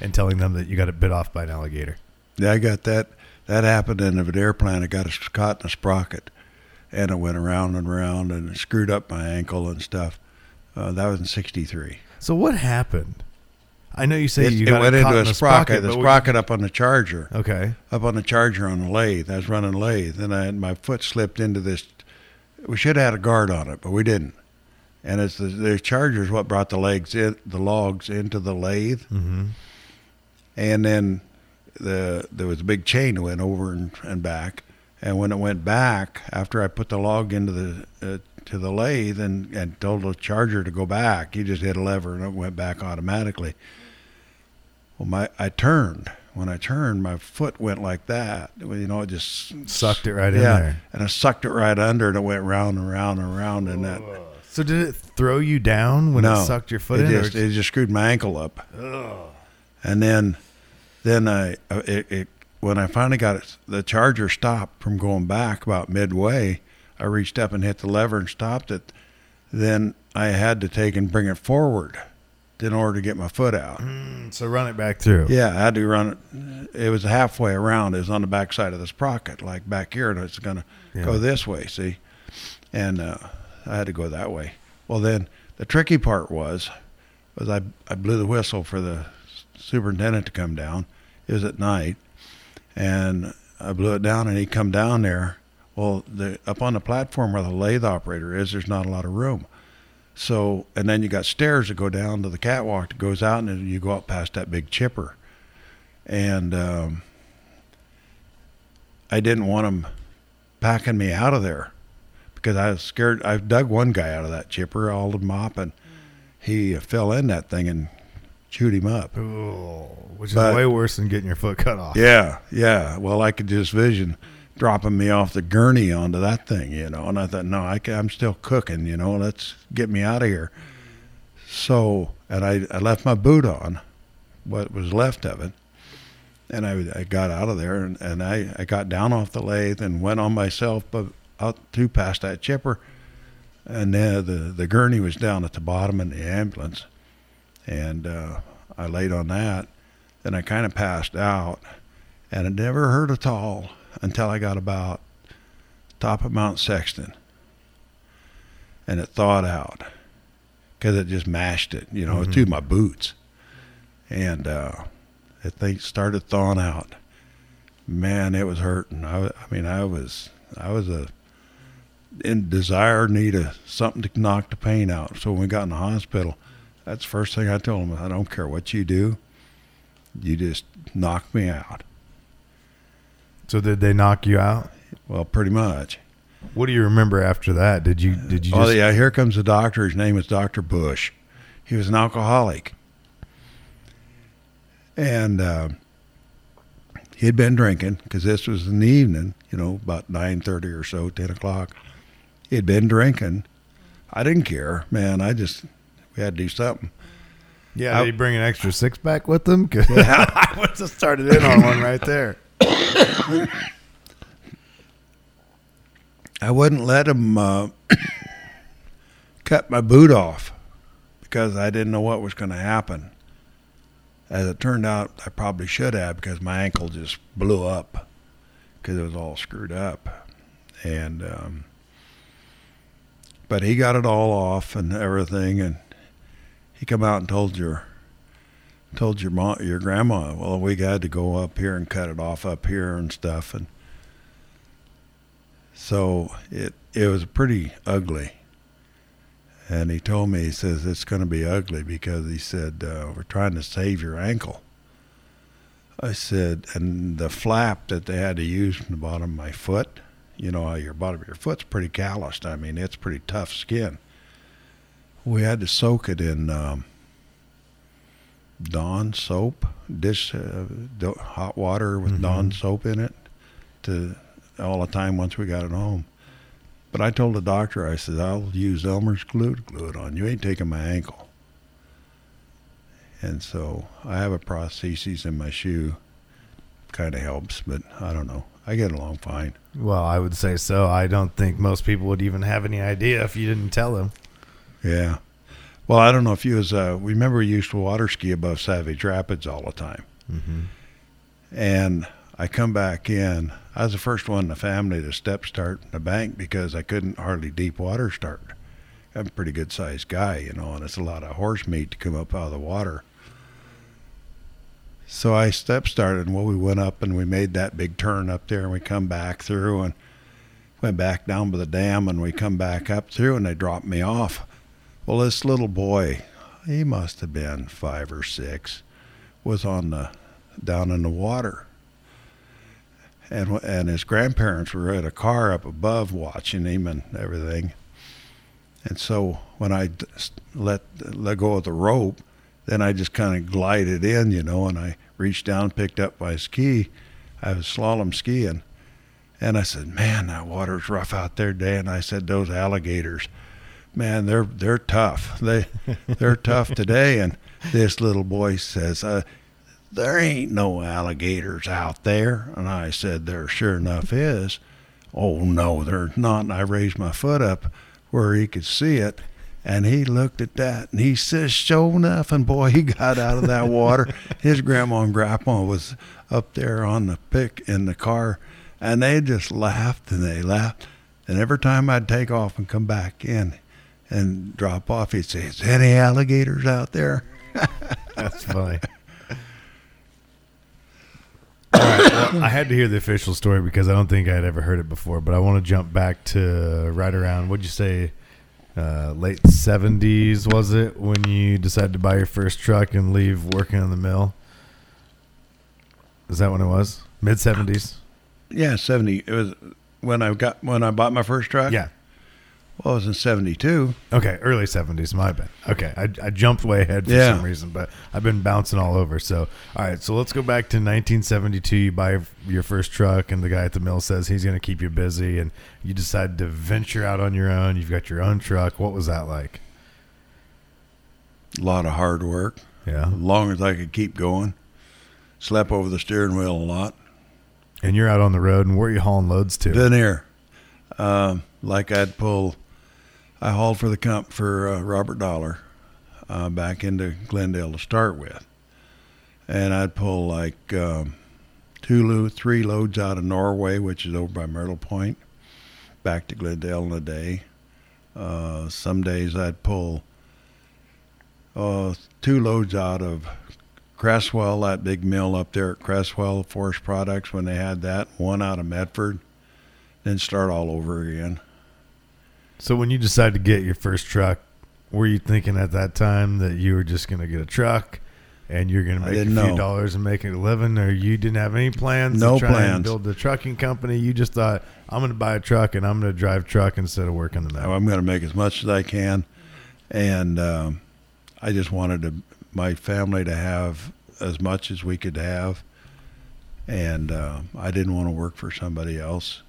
and telling them that you got it bit off by an alligator. Yeah, I got that. That happened in of an airplane. I got a caught in a sprocket, and it went around and around and it screwed up my ankle and stuff. Uh, that was in '63. So what happened? I know you say It, you it went caught into in a sprocket. The we- sprocket up on the charger, Okay. up on the charger on the lathe. I was running lathe, and I, my foot slipped into this. We should have had a guard on it, but we didn't. And it's the, the charger's what brought the legs in, the logs into the lathe. Mm-hmm. and then the there was a big chain that went over and, and back and when it went back after i put the log into the uh, to the lathe and, and told the charger to go back you just hit a lever and it went back automatically well my i turned when i turned my foot went like that you know it just Sucked it right in yeah there. and i sucked it right under and it went round and round and round and that So did it throw you down when no, it sucked your foot it in? Just, it just screwed my ankle up. Ugh. And then, then I uh, it, it when I finally got it, the charger stopped from going back about midway. I reached up and hit the lever and stopped it. Then I had to take and bring it forward in order to get my foot out. Mm, so run it back through. Yeah, I had to run it. It was halfway around. It was on the back side of the sprocket, like back here, and it's going to Yeah. go this way, see? And uh, I had to go that way. Well, then the tricky part was, was I, I blew the whistle for the superintendent to come down. It was at night, and I blew it down, and he come down there. Well, the, up on the platform where the lathe operator is, there's not a lot of room. So, and then you got stairs that go down to the catwalk that goes out, and then you go up past that big chipper. And um, I didn't want them packing me out of there because I was scared. I dug one guy out of that chipper, all the mop, and he fell in that thing and chewed him up. Ooh, which is But- way worse than getting your foot cut off. Yeah, yeah. Well, I could just vision dropping me off the gurney onto that thing, you know. And I thought, no, I I'm still cooking, you know. Let's get me out of here. So, and I, I left my boot on, what was left of it, and I, I got out of there and, and I, I got down off the lathe and went on myself but out to past that chipper and then the, the gurney was down at the bottom in the ambulance and uh, I laid on that then I kind of passed out and I never hurt at all until I got about top of Mount Sexton and it thawed out because it just mashed it you know Mhm. to my boots and uh, it thing started thawing out. Man, it was hurting. I, I mean, I was I was a in desire need of something to knock the pain out. So when we got in the hospital, that's the first thing I told them. I don't care what you do, you just knock me out. So did they knock you out? Well, pretty much. What do you remember after that? Did you did you oh just yeah, here comes the doctor. His name is Doctor Bush. He was an alcoholic, and uh, he had been drinking because this was in the evening. You know, about nine thirty or so, ten o'clock. He had been drinking. I didn't care, man. I just we had to do something. Yeah, I- did he bring an extra six pack with them? 'Cause I would have started in on one right there. I wouldn't let him uh, cut my boot off because I didn't know what was going to happen. As it turned out, I probably should have because my ankle just blew up because it was all screwed up. And um, but he got it all off and everything, and he come out and told your told your mom, your grandma, well, we got to go up here and cut it off up here and stuff, and so it it was pretty ugly. And he told me, he says, it's going to be ugly because he said, uh, we're trying to save your ankle. I said, and the flap that they had to use from the bottom of my foot, you know, your bottom of your foot's pretty calloused. I mean, it's pretty tough skin. We had to soak it in um, Dawn soap, dish uh, hot water with Mhm. Dawn soap in it to all the time once we got it home. But I told the doctor, I said, I'll use Elmer's glue to glue it on. You ain't taking my ankle. And so I have a prosthesis in my shoe. Kind of helps, but I don't know. I get along fine. Well, I would say so. I don't think most people would even have any idea if you didn't tell them. Yeah. Well, I don't know if you was, uh, remember we used to water ski above Savage Rapids all the time. Mm-hmm. And I come back in. I was the first one in the family to step start in the bank because I couldn't hardly deep water start. I'm a pretty good sized guy, you know, and it's a lot of horse meat to come up out of the water. So I step started, and well, we went up and we made that big turn up there, and we come back through and went back down by the dam, and we come back up through, and they dropped me off. Well, this little boy, he must have been five or six, was on the down in the water. And and his grandparents were in a car up above watching him and everything. And so when I let let go of the rope, then I just kind of glided in, you know, and I reached down, picked up my ski. I was slalom skiing, and I said, "Man, that water's rough out there, Dan." I said, "Those alligators, man, they're they're tough. They they're tough today." And this little boy says, uh, there ain't no alligators out there. And I said, there sure enough is. Oh, no, there's not. And I raised my foot up where he could see it. And he looked at that and he says, sure enough. And boy, he got out of that water. His grandma and grandpa was up there on the pick in the car. And they just laughed and they laughed. And every time I'd take off and come back in and drop off, he'd say, is any alligators out there? That's funny. All right, well, I had to hear the official story because I don't think I had ever heard it before. But I want to jump back to right around what'd you say, uh, late seventies was it when you decided to buy your first truck and leave working in the mill? Is that when it was? Mid seventies. Yeah, seventy. It was when I got when I bought my first truck. Yeah. Well, it was in seventy-two. Okay, early seventies. My bad. Okay, I, I jumped way ahead for Yeah. some reason, but I've been bouncing all over. So, all right, so let's go back to 1972. You buy your first truck, and the guy at the mill says he's going to keep you busy, and you decide to venture out on your own. You've got your own truck. What was that like? A lot of hard work. Yeah. As long as I could keep going, slept over the steering wheel a lot. And you're out on the road, and where are you hauling loads to? Veneer. Um, like I'd pull, I hauled for the comp for uh, Robert Dollar uh, back into Glendale to start with. And I'd pull like um, two, lo- three loads out of Norway, which is over by Myrtle Point, back to Glendale in a day. Uh, some days I'd pull uh, two loads out of Creswell, that big mill up there at Creswell Forest Products when they had that, one out of Medford, then start all over again. So when you decided to get your first truck, were you thinking at that time that you were just going to get a truck and you're going to make a few know. dollars and make a living, or you didn't have any plans? No to try and plans. build the trucking company. You just thought I'm going to buy a truck and I'm going to drive truck instead of working the mill. I'm going to make as much as I can, and um, I just wanted to, my family to have as much as we could have, and uh, I didn't want to work for somebody else.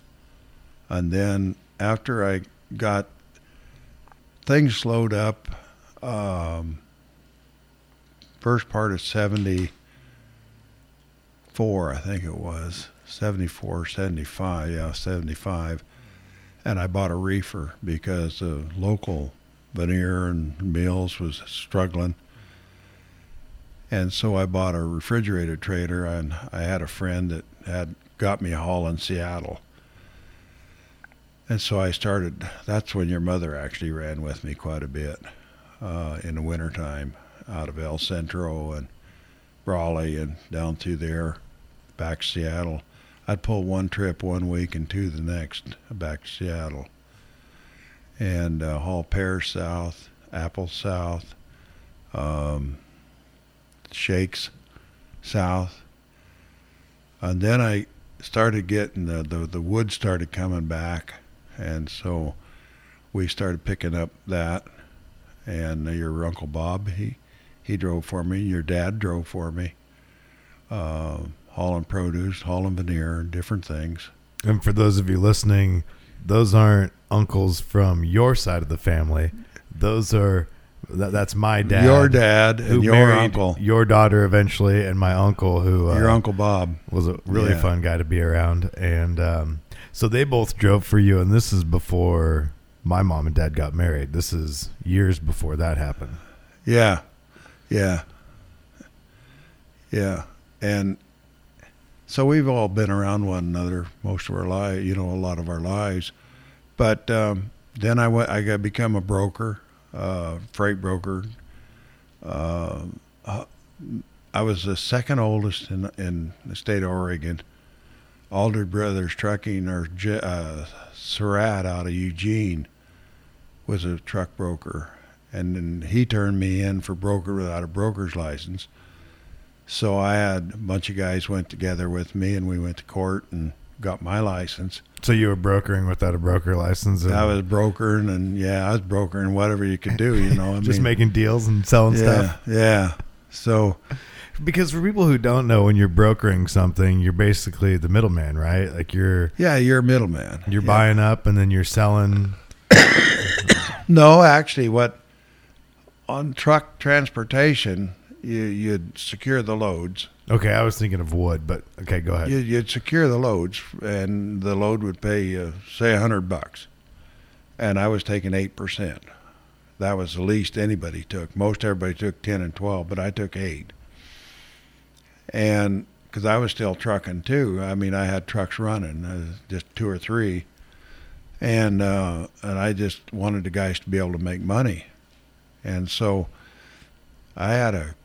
And then after I got things slowed up, um, first part of '74, I think it was 74, 75, yeah, 75 and I bought a reefer because the local veneer and mills was struggling. And so I bought a refrigerated trailer, and I had a friend that had got me a haul in Seattle. And so I started. That's when your mother actually ran with me quite a bit uh, in the wintertime out of El Centro and Brawley and down through there, back to Seattle. I'd pull one trip one week and two the next back to Seattle. And uh, haul pears south, apples south, um, shakes south. And then I started getting the, the, the wood started coming back. And so we started picking up that. And your Uncle Bob, he, he drove for me. Your dad drove for me. Uh, hauling produce, hauling veneer, different things. And for those of you listening, those aren't uncles from your side of the family. Those are that, that's my dad. your dad who and your uncle, your daughter eventually, and my uncle who uh, your uncle Bob. was a really Yeah. fun guy to be around. And um, so they both drove for you, and this is before my mom and dad got married. This is years before that happened. Yeah, yeah, yeah, and so we've all been around one another most of our life, you know, a lot of our lives. But um, then I went, I got become a broker, uh, freight broker. Uh, I was the second oldest in in the state of Oregon. Alder Brothers Trucking or J- uh, Surratt out of Eugene was a truck broker, and then he turned me in for broker without a broker's license. So I had a bunch of guys went together with me, and we went to court and got my license. So you were brokering without a broker license, and I was brokering, and yeah, I was brokering whatever you could do, you know. I just mean, making deals and selling yeah, stuff. yeah. So Because for people who don't know, when you're brokering something, you're basically the middleman, right? Like you're yeah, you're a middleman. you're Yeah. buying up and then you're selling. No, actually, what on truck transportation, you, you'd secure the loads. Okay, I was thinking of wood, but okay, go ahead. You, you'd secure the loads, and the load would pay you, say, a hundred bucks, and I was taking eight percent. That was the least anybody took. Most everybody took ten and twelve, but I took eight. And because I was still trucking too, I mean, I had trucks running, uh, just two or three, and uh, and I just wanted the guys to be able to make money, and so I had a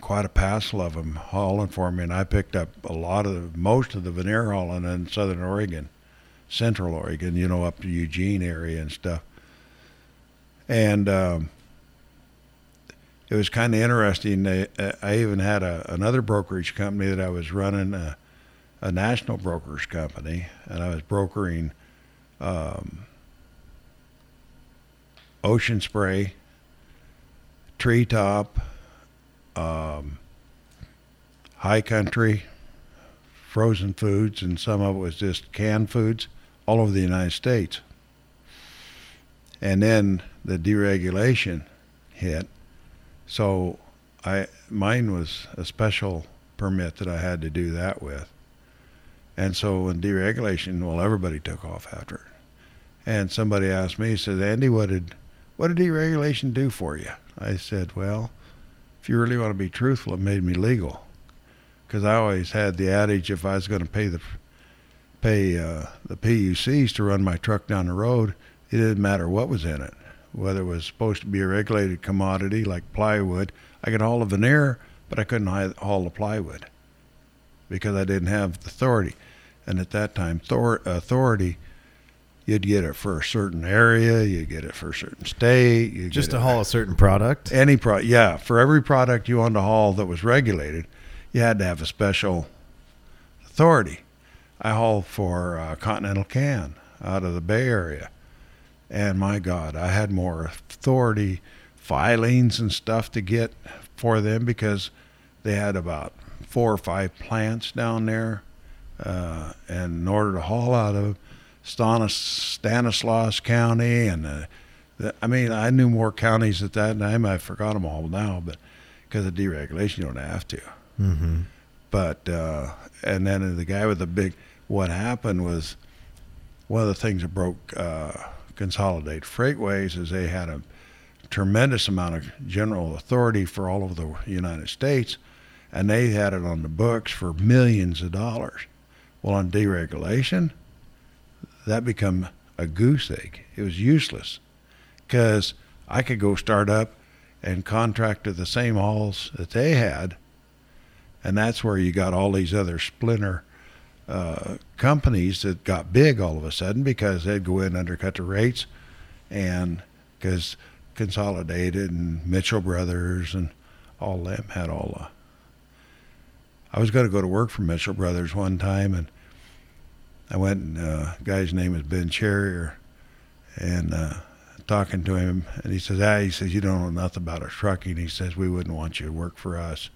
quite a passel of them hauling for me, and I picked up a lot of most of the veneer hauling in Southern Oregon, Central Oregon, you know, up to Eugene area and stuff. And um, it was kind of interesting. Uh, I even had a, another brokerage company that I was running, a, a national brokers company, and I was brokering um, Ocean Spray, Tree Top, um, high country, frozen foods, and some of it was just canned foods all over the United States. And then the deregulation hit, so I mine was a special permit that I had to do that with. And so when deregulation, well, everybody took off after it. And somebody asked me, said, Andy, what did what did deregulation do for you? I said, well, if you really want to be truthful, it made me legal. Because I always had the adage, if I was going to pay the pay uh, the PUCs to run my truck down the road, it didn't matter what was in it, whether it was supposed to be a regulated commodity like plywood. I could haul the veneer, but I couldn't haul the plywood because I didn't have the authority. And at that time, authority, you'd get it for a certain area, you get it for a certain state. You Just to haul a certain product? Any product, yeah. For every product you wanted to haul that was regulated, you had to have a special authority. I hauled for uh, Continental Can out of the Bay Area. And my God, I had more authority, filings and stuff to get for them because they had about four or five plants down there. Uh, and in order to haul out of Stanis, Stanislaus County, and uh, the, I mean, I knew more counties at that time. I forgot them all now, but because of deregulation, you don't have to. Mm-hmm. But uh, and then the guy with the big, what happened was one of the things that broke Consolidated Freightways is they had a tremendous amount of general authority for all over the United States, and they had it on the books for millions of dollars. Well, on deregulation, that become a goose egg. It was useless because I could go start up and contract to the same halls that they had, and that's where you got all these other splinter uh, companies that got big all of a sudden because they'd go in and undercut the rates, and because Consolidated and Mitchell Brothers and all them had all the. I was going to go to work for Mitchell Brothers one time, and I went. and uh, guy's name is Ben Cherrier, and uh, talking to him, and he says, "Ah," he says, "You don't know nothing about our trucking." He says, "We wouldn't want you to work for us."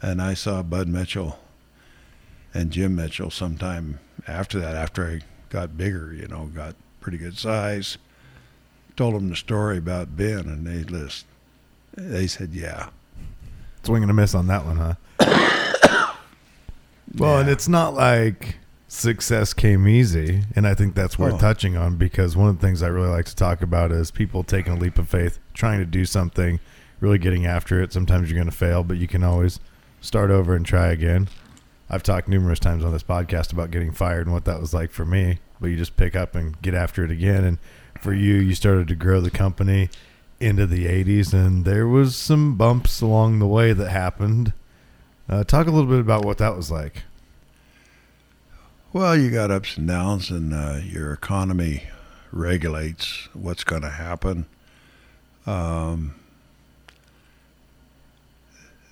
And I saw Bud Mitchell and Jim Mitchell sometime after that, after I got bigger, you know, got pretty good size told them the story about Ben, and they just they said, "Yeah." Swing and a miss on that one, huh? well, yeah. and it's not like success came easy, and I think that's worth oh. touching on because one of the things I really like to talk about is people taking a leap of faith, trying to do something, really getting after it. Sometimes you're going to fail, but you can always start over and try again. I've talked numerous times on this podcast about getting fired and what that was like for me, but you just pick up and get after it again and for you, you started to grow the company into the 80s, and there was some bumps along the way that happened. Uh, talk a little bit about what that was like. Well, you got ups and downs, and uh, your economy regulates what's going to happen. Um,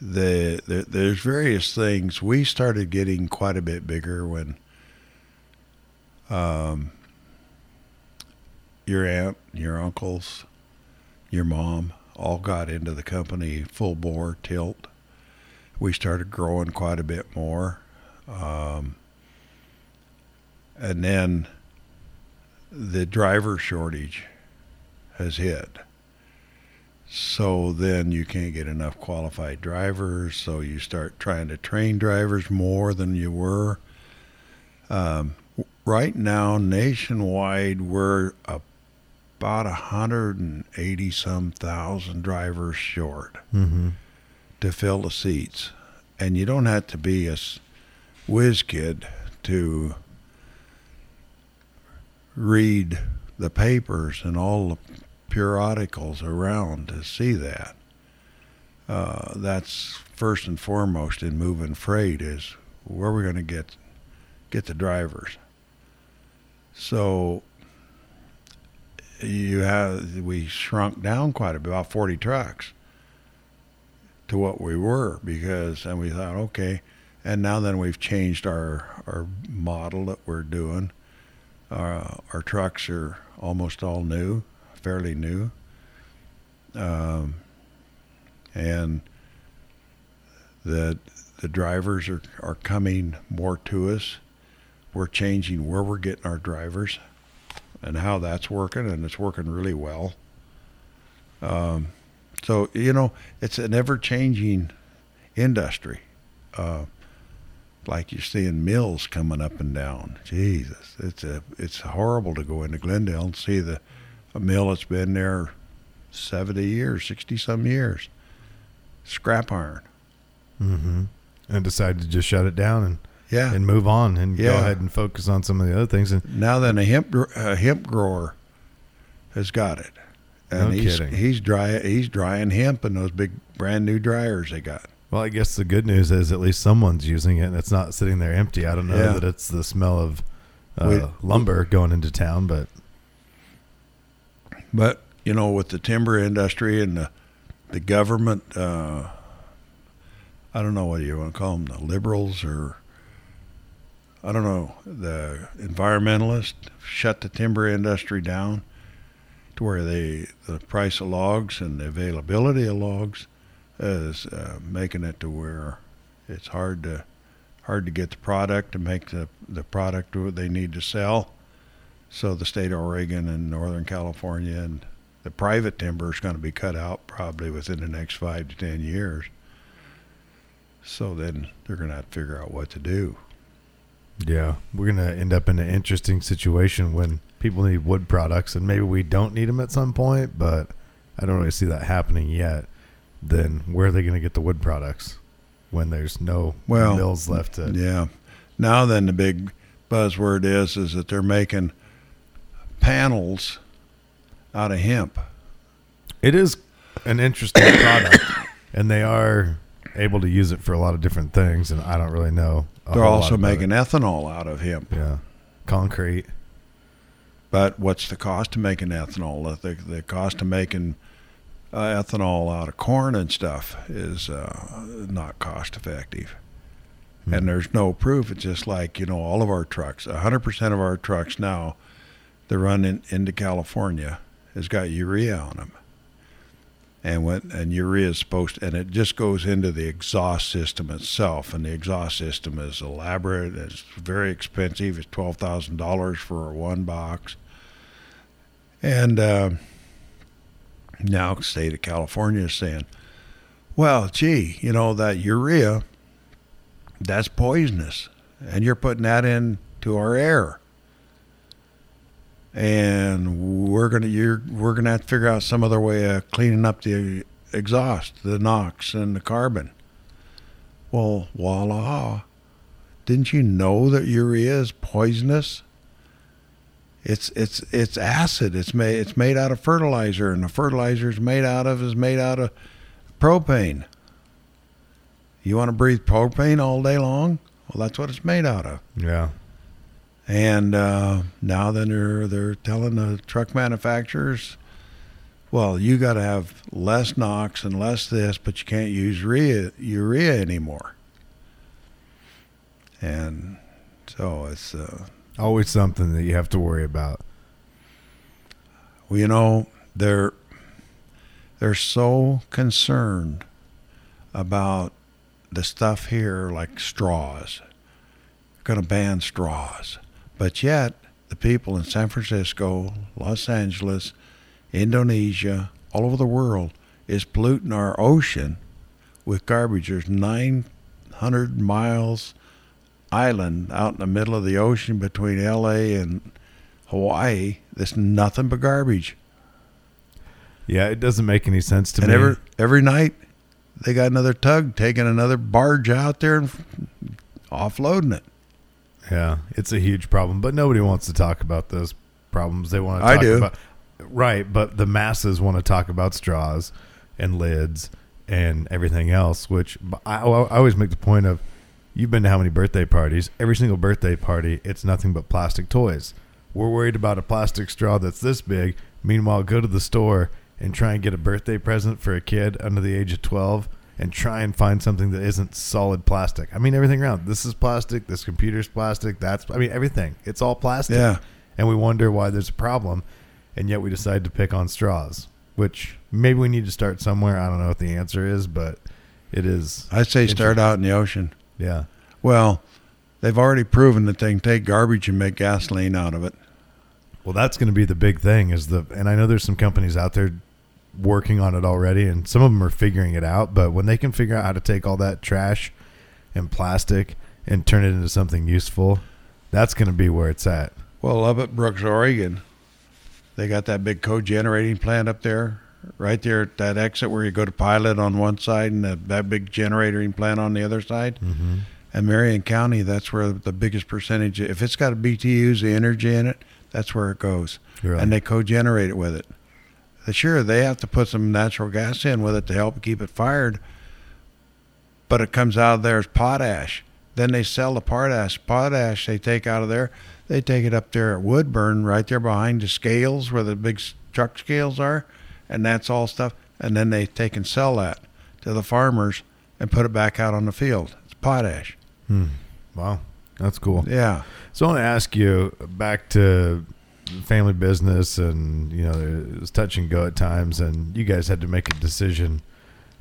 the, the, there's various things. We started getting quite a bit bigger when um, your aunt, your uncles, your mom all got into the company full bore tilt. We started growing quite a bit more. Um, and then the driver shortage has hit. So then you can't get enough qualified drivers. So you start trying to train drivers more than you were. Um, right now, nationwide, we're about a hundred and eighty some thousand drivers short mm-hmm. to fill the seats, and you don't have to be a whiz kid to read the papers and all the periodicals around to see that. Uh, that's first and foremost in moving freight is where we're going to get get the drivers. So you have we shrunk down quite a bit, about 40 trucks to what we were because and we thought okay and now then we've changed our our model that we're doing uh, our trucks are almost all new fairly new um, and that the drivers are, are coming more to us we're changing where we're getting our drivers and how that's working, and it's working really well. Um, so you know, it's an ever-changing industry uh, like you're seeing mills coming up and down. Jesus, it's a it's horrible to go into Glendale and see the a mill that's been there seventy years, sixty some years. Scrap iron. Mm-hmm. And decided to just shut it down and Yeah. and move on and go ahead and focus on some of the other things. And now then, a hemp a hemp grower has got it, and No he's kidding. he's dry he's drying hemp in those big brand new dryers they got. well, I guess the good news is at least someone's using it and it's not sitting there empty. I don't know Yeah. that it's the smell of uh, We- lumber going into town, but But you know, with the timber industry and the the government, uh, I don't know what you want to call them, the liberals or I don't know, the environmentalists shut the timber industry down to where they the price of logs and the availability of logs is uh, making it to where it's hard to hard to get the product to make the the product they need to sell. So the state of Oregon and Northern California and the private timber is going to be cut out probably within the next five to ten years. So then they're going to have to figure out what to do. yeah, we're going to end up in an interesting situation when people need wood products and maybe we don't need them at some point, but I don't really see that happening yet. Then where are they going to get the wood products when there's no Well, mills left to Yeah. Now then the big buzzword is is that they're making panels out of hemp. It is an interesting product, and they are able to use it for a lot of different things. And I don't really know. They're also making ethanol out of hemp. yeah, concrete. But what's the cost of making ethanol? The, the cost of making uh, ethanol out of corn and stuff is uh, not cost effective. Hmm. And there's no proof. It's just like, you know, all of our trucks, 100% of our trucks now that run in, into California has got urea on them. And when and urea is supposed to, and it just goes into the exhaust system itself, and the exhaust system is elaborate. It's very expensive. It's twelve thousand dollars for one box. And uh, now, the state of California is saying, "Well, gee, you know that urea, that's poisonous, and you're putting that into our air." And we're gonna you're we're gonna have to figure out some other way of cleaning up the exhaust, the NOx and the carbon. Well, voila! Didn't you know that urea is poisonous? It's it's it's acid. It's made it's made out of fertilizer, and the fertilizer is made out of is made out of propane. You want to breathe propane all day long? Well, that's what it's made out of. Yeah, And uh, now then they're they're telling the truck manufacturers, well, you got to have less NOx and less this, but you can't use urea, urea anymore. And so it's uh, always something that you have to worry about. well, you know they're they're so concerned about the stuff here like straws. They're Going to ban straws, but yet the people in San Francisco, Los Angeles, Indonesia, all over the world is polluting our ocean with garbage. There's 900 miles island out in the middle of the ocean between LA and Hawaii that's nothing but garbage. Yeah, it doesn't make any sense to and me. every every night they got another tug taking another barge out there and offloading it. Yeah, it's a huge problem, but nobody wants to talk about those problems. They want to I talk do. about right, but the masses want to talk about straws and lids and everything else. Which I, I always make the point of: you've been to how many birthday parties? Every single birthday party, it's nothing but plastic toys. We're worried about a plastic straw that's this big. Meanwhile, go to the store and try and get a birthday present for a kid under the age of 12 and try and find something that isn't solid plastic. I mean, everything around. This is plastic. This computer's plastic. That's, I mean, everything. It's all plastic. Yeah. And we wonder why there's a problem. And yet we decide to pick on straws, which maybe we need to start somewhere. I don't know what the answer is, but it is. I'd say start out in the ocean. Yeah. Well, they've already proven that they can take garbage and make gasoline out of it. Well, that's going to be the big thing is the, and I know there's some companies out there working on it already, and some of them are figuring it out. But when they can figure out how to take all that trash and plastic and turn it into something useful, that's going to be where it's at. Well, up at Brooks, Oregon, they got that big co-generating plant up there, right there at that exit where you go to Pilot on one side and that, that big generating plant on the other side. Mm-hmm. And Marion County, that's where the biggest percentage. If it's got a BTUs, the energy in it, that's where it goes, Right. and they co-generate it with it. Sure, they have to put some natural gas in with it to help keep it fired, but it comes out of there as potash. Then they sell the potash. Potash they take out of there. They take it up there at Woodburn, right there behind the scales where the big truck scales are, and that's all stuff. And then they take and sell that to the farmers and put it back out on the field. It's potash. Hmm. Wow, that's cool. Yeah. So I want to ask you back to family business, and you know it was touch and go at times, and you guys had to make a decision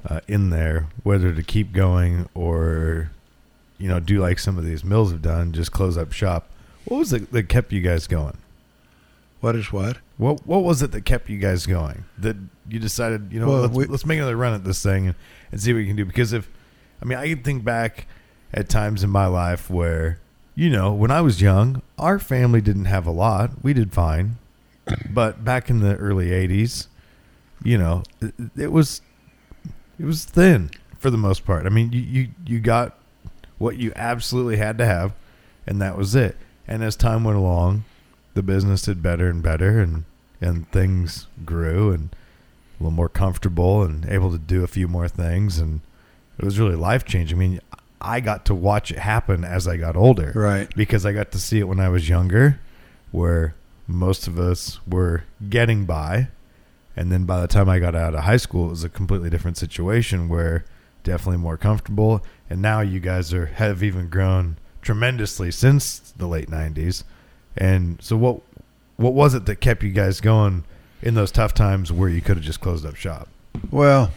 uh, in there whether to keep going or you know do like some of these mills have done, just close up shop. What was it that kept you guys going? What is what? What What was it that kept you guys going? That you decided, you know, Well, let's, we- let's make another run at this thing and, and see what we can do. Because if, I mean, I can think back at times in my life where, you know, when I was young, our family didn't have a lot. We did fine, but back in the early '80s, you know, it, it was, it was thin for the most part. I mean, you you you got what you absolutely had to have, and that was it. And as time went along, the business did better and better, and and things grew and a little more comfortable and able to do a few more things, and it was really life changing. I mean, I got to watch it happen as I got older, Right. Because I got to see it when I was younger, where most of us were getting by, and then by the time I got out of high school, it was a completely different situation where definitely more comfortable. And now you guys are have even grown tremendously since the late '90s. And so, what what was it that kept you guys going in those tough times where you could have just closed up shop? Well,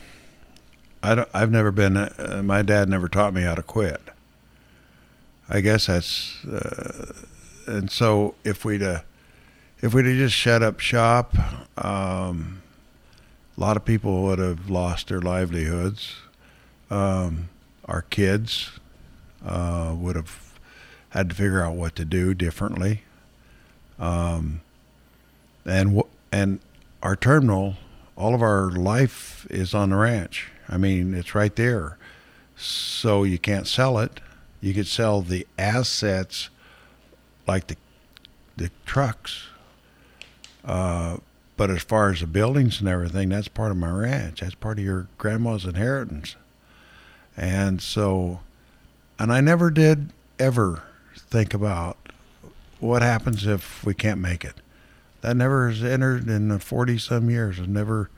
I don't, I've never been. Uh, my dad never taught me how to quit. I guess that's, uh, and so if we'd uh, if we'd just shut up shop, um, a lot of people would have lost their livelihoods. Um, our kids uh, would have had to figure out what to do differently. Um, and wh- and our terminal, all of our life is on the ranch. I mean, it's right there. So you can't sell it. You could sell the assets, like the the trucks. Uh, but as far as the buildings and everything, that's part of my ranch. That's part of your grandma's inheritance. And so, and I never did ever think about what happens if we can't make it. That never has entered in the 40 some years. I've never,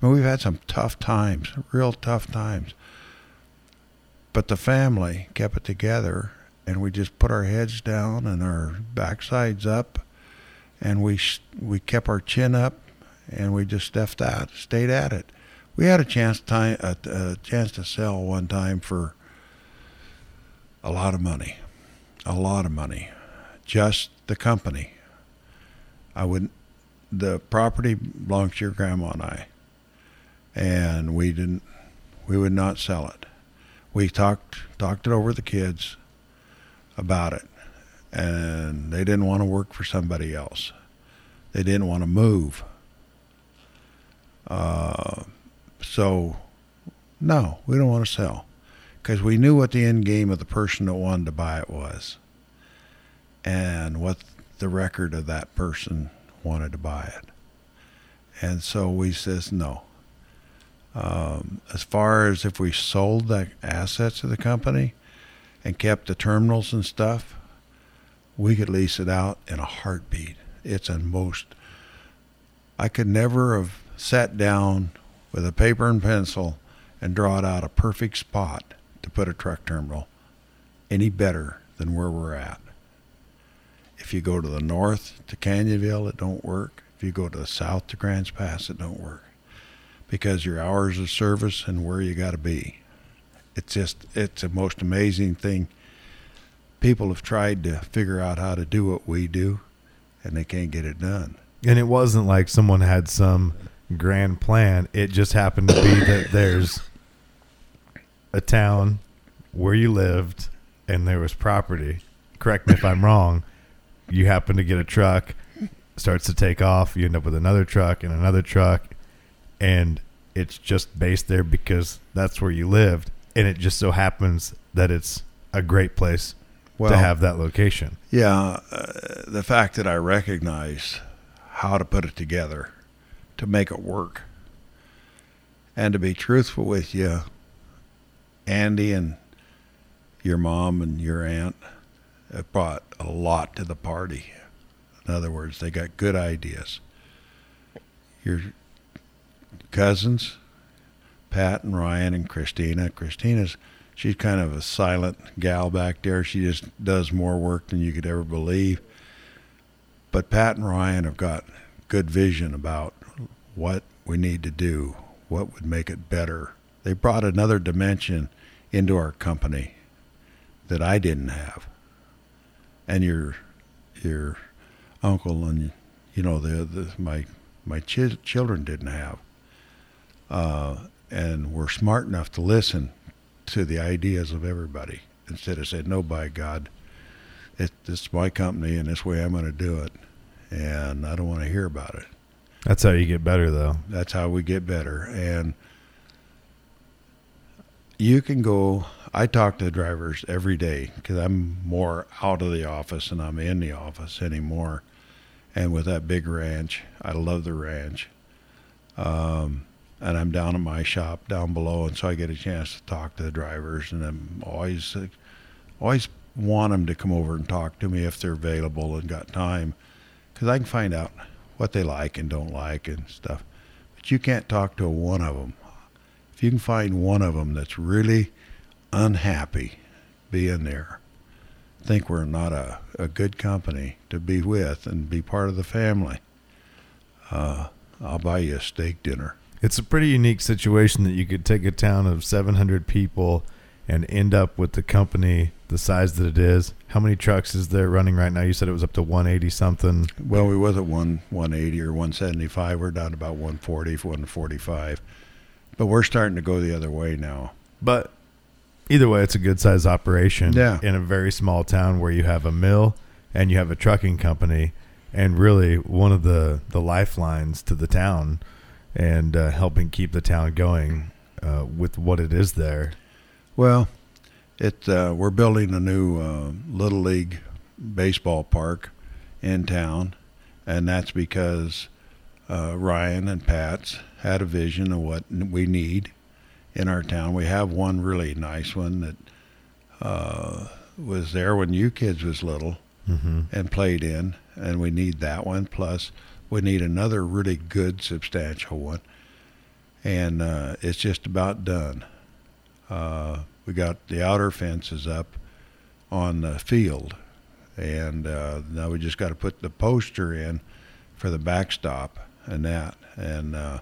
I mean, we've had some tough times, real tough times. But the family kept it together and we just put our heads down and our backsides up and we, we kept our chin up and we just stuffed out, stayed at it. We had a chance time, a, a chance to sell one time for a lot of money, a lot of money, just the company. I wouldn't. the property belongs to your grandma and I, and we didn't, we would not sell it. We talked talked it over with the kids about it, and they didn't want to work for somebody else. They didn't want to move. Uh, so, no, we don't want to sell because we knew what the end game of the person that wanted to buy it was and what the record of that person wanted to buy it. And so we says no. Um, as far as if we sold the assets of the company and kept the terminals and stuff, we could lease it out in a heartbeat. It's a most. I could never have sat down with a paper and pencil and drawn out a perfect spot to put a truck terminal any better than where we're at. If you go to the north to Canyonville, it don't work. If you go to the south to Grants Pass, it don't work because your hours of service and where you got to be. It's just it's a most amazing thing. People have tried to figure out how to do what we do, and they can't get it done. And it wasn't like someone had some grand plan. It just happened to be that there's a town where you lived and there was property. Correct me if I'm wrong. You happen to get a truck, starts to take off. You end up with another truck and another truck, and it's just based there because that's where you lived, and it just so happens that it's a great place Well, to have that location. Yeah, uh, the fact that I recognize how to put it together to make it work. And to be truthful with you, Andy and your mom and your aunt have brought a lot to the party. In other words, they got good ideas. Your cousins, Pat and Ryan and Christina. Christina's she's kind of a silent gal back there. She just does more work than you could ever believe. But Pat and Ryan have got good vision about what we need to do, what would make it better. They brought another dimension into our company that I didn't have. And your your uncle and you know the, the my my ch- children didn't have. Uh, and we're smart enough to listen to the ideas of everybody instead of saying, "No, by God, it, it's my company and this way I'm going to do it," and I don't want to hear about it. That's how you get better, though. That's how we get better. And you can go. I talk to the drivers every day because I'm more out of the office than I'm in the office anymore. And with that big ranch, I love the ranch. Um, and I'm down at my shop down below, and so I get a chance to talk to the drivers, and I'm always, always want them to come over and talk to me if they're available and got time, because I can find out what they like and don't like and stuff. But you can't talk to one of them. If you can find one of them that's really unhappy being there, think we're not a, a good company to be with and be part of the family. Uh, I'll buy you a steak dinner. It's a pretty unique situation that you could take a town of 700 people and end up with the company the size that it is. How many trucks is there running right now? You said it was up to 180 something. Well, we was at one 180 or 175. We're down to about 140, 145. But we're starting to go the other way now. But either way, it's a good sized operation Yeah. in a very small town where you have a mill and you have a trucking company and really one of the, the lifelines to the town and uh, helping keep the town going uh, with what it is there. Well, it uh, we're building a new uh, little league baseball park in town, and that's because uh, Ryan and Pat's had a vision of what we need in our town. We have one really nice one that uh, was there when you kids was little Mm-hmm. and played in, and we need that one. Plus, we need another really good, substantial one, and uh, it's just about done. Uh, we got the outer fences up on the field, and uh, now we just got to put the poster in for the backstop and that. And uh,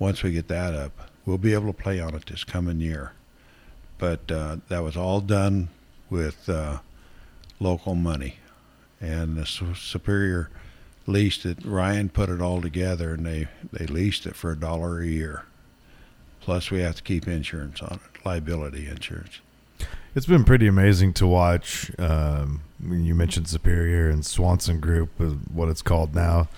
once we get that up, we'll be able to play on it this coming year. But uh, that was all done with uh, local money, and the Su- Superior leased it. Ryan put it all together, and they they leased it for a dollar a year. Plus, we have to keep insurance on it, liability insurance. It's been pretty amazing to watch. Um, you mentioned Superior and Swanson Group, is what it's called now,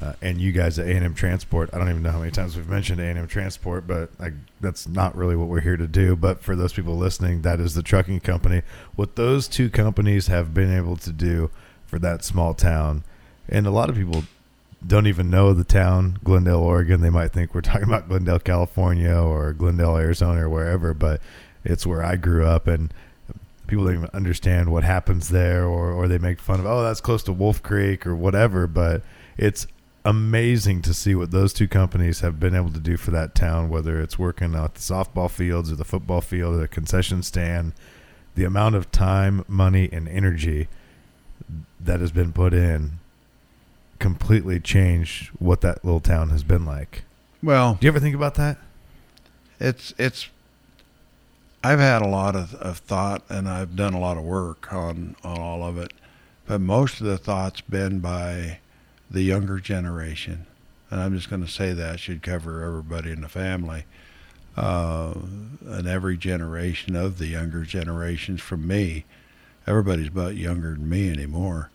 uh, and you guys at A&M Transport. I don't even know how many times we've mentioned A&M Transport, but I, that's not really what we're here to do. But for those people listening, that is the trucking company. What those two companies have been able to do for that small town, and a lot of people don't even know the town, Glendale, Oregon. They might think we're talking about Glendale, California, or Glendale, Arizona, or wherever, but it's where I grew up, and people don't even understand what happens there, or or they make fun of, oh, that's close to Wolf Creek or whatever. But it's amazing to see what those two companies have been able to do for that town, whether it's working at the softball fields or the football field or the concession stand. The amount of time, money, and energy that has been put in completely changed what that little town has been like. Well, Do you ever think about that? it's it's I've had a lot of, of thought and I've done a lot of work on, on all of it. But most of the thoughts been by the younger generation. And I'm just going to say that should cover everybody in the family. uh, in every generation of the younger generations from me. Everybody's about younger than me anymore.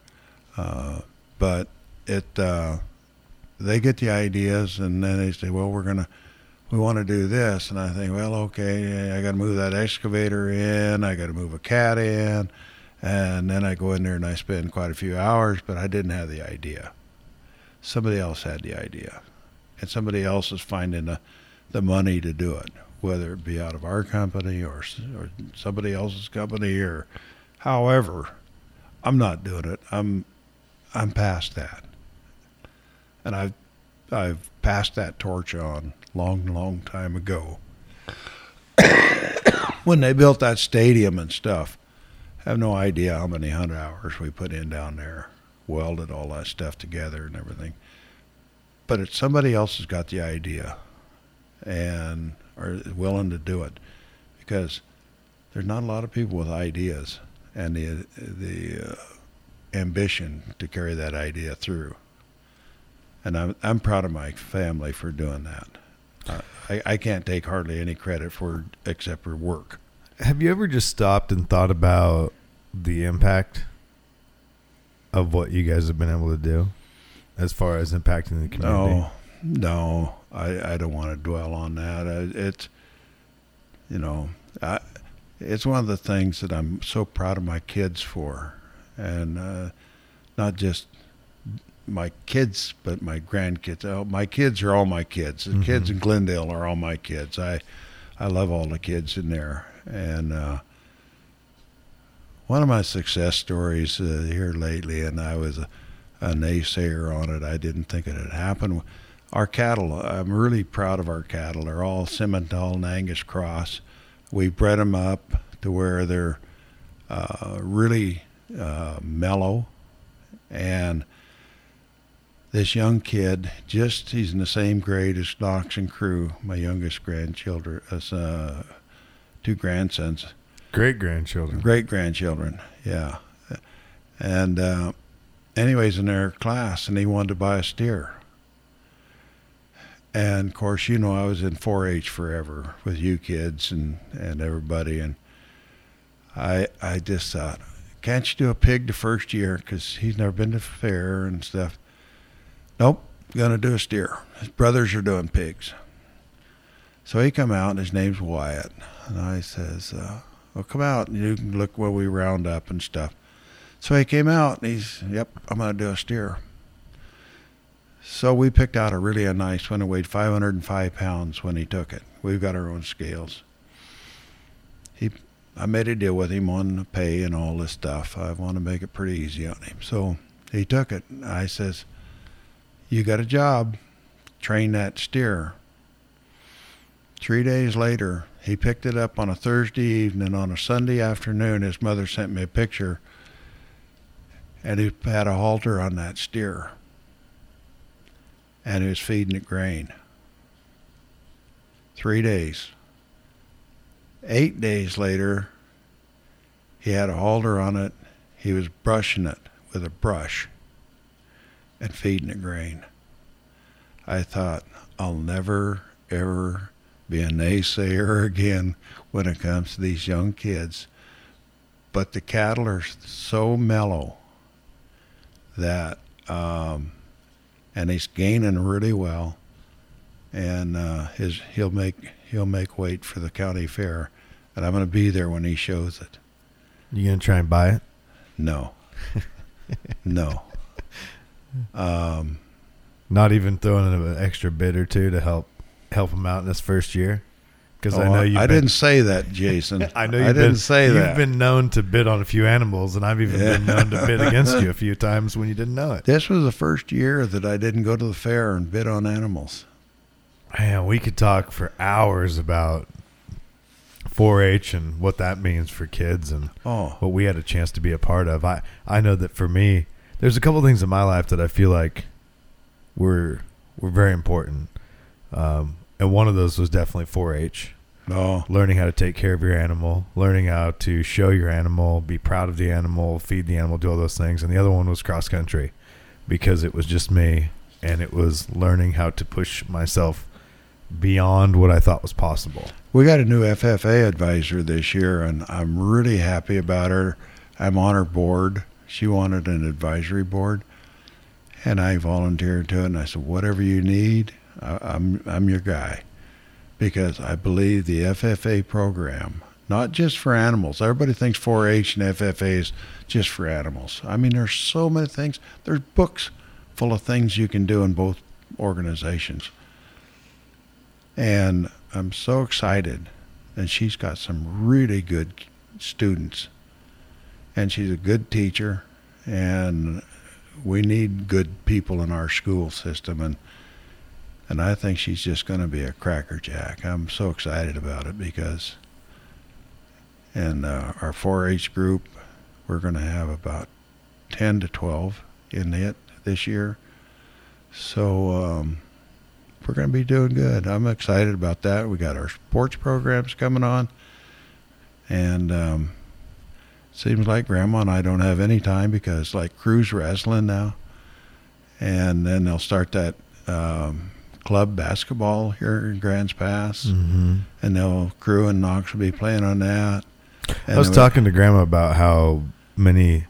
Uh, but it, uh, they get the ideas and then they say, well, we're to, we want to do this. And I think, well, okay, I got to move that excavator in. I got to move a cat in. And then I go in there and I spend quite a few hours, but I didn't have the idea. Somebody else had the idea. And somebody else is finding the, the money to do it, whether it be out of our company or, or somebody else's company or however. I'm not doing it. I'm I'm past that. And I've I've passed that torch on long, long time ago. when they built that stadium and stuff, I have no idea how many hundred hours we put in down there, welded all that stuff together and everything. But it's somebody else has got the idea and are willing to do it because there's not a lot of people with ideas and the the uh, ambition to carry that idea through. And I'm I'm proud of my family for doing that. Uh, I, I can't take hardly any credit for except for work. Have you ever just stopped and thought about the impact of what you guys have been able to do as far as impacting the community? No, no, I, I don't want to dwell on that. I, it's, you know, I, it's one of the things that I'm so proud of my kids for, and uh, not just my kids, but my grandkids. Oh, my kids are all my kids. The mm-hmm. kids in Glendale are all my kids. I, I love all the kids in there, and uh, one of my success stories uh, here lately, and I was a, a naysayer on it. I didn't think it had happened. Our cattle, I'm really proud of our cattle. They're all Simmental and Angus Cross. We bred them up to where they're uh, really uh, mellow. And this young kid, just he's in the same grade as Knox and Crew, my youngest grandchildren, as uh, two grandsons. Great grandchildren. Great grandchildren, yeah. And uh, anyways, in their class, and he wanted to buy a steer. And of course, you know, I was in 4-H forever with you kids and, and everybody, and I I just thought, can't you do a pig the first year? Because he's never been to fair and stuff. Nope, gonna do a steer. His brothers are doing pigs. So he come out, and his name's Wyatt, and I says, uh, "Well, come out and you can look where we round up and stuff." So he came out, and he's, "Yep, I'm gonna do a steer." So we picked out a really a nice one. It weighed 505 pounds when he took it. We've got our own scales. He, I made a deal with him on pay and all this stuff. I want to make it pretty easy on him. So he took it. I says, "You got a job. Train that steer." Three days later, he picked it up on a Thursday evening. On a Sunday afternoon, his mother sent me a picture, and he had a halter on that steer and he was feeding it grain. Three days. Eight days later, he had a halter on it. He was brushing it with a brush and feeding it grain. I thought, I'll never, ever be a naysayer again when it comes to these young kids. But the cattle are so mellow that um, and he's gaining really well. And uh, his he'll make he'll make weight for the county fair, and I'm going to be there when he shows it. You gonna try and buy it? No, no. Um, Not even throwing in an extra bid or two to help help him out in this first year. Because oh, I know you. I been, didn't say that, Jason. I know you didn't been, say you've that. You've been known to bid on a few animals, and I've even yeah. been known to bid against you a few times when you didn't know it. This was the first year that I didn't go to the fair and bid on animals. Man, we could talk for hours about 4-H and what that means for kids and oh. what we had a chance to be a part of. I I know that for me, there's a couple things in my life that I feel like were were very important. Um, and one of those was definitely 4-H. Oh. Learning how to take care of your animal, learning how to show your animal, be proud of the animal, feed the animal, do all those things. And the other one was cross country because it was just me and it was learning how to push myself beyond what I thought was possible. We got a new FFA advisor this year, and I'm really happy about her. I'm on her board. She wanted an advisory board, and I volunteered to it. And I said, "Whatever you need, I, I'm I'm your guy," because I believe the FFA program, not just for animals. Everybody thinks 4-H and FFA is just for animals. I mean, there's so many things. There's books full of things you can do in both organizations. And I'm so excited. And she's got some really good students. And she's a good teacher. And we need good people in our school system. And and I think she's just going to be a crackerjack. I'm so excited about it because in uh, our 4-H group, we're going to have about 10 to 12 in it this year. So um, we're going to be doing good. I'm excited about that. We got our sports programs coming on, and um, seems like Grandma and I don't have any time because like Crew's wrestling now, and then they'll start that um, club basketball here in Grants Pass, Mm-hmm. and they'll crew and Knox will be playing on that. I was talking to Grandma about how many,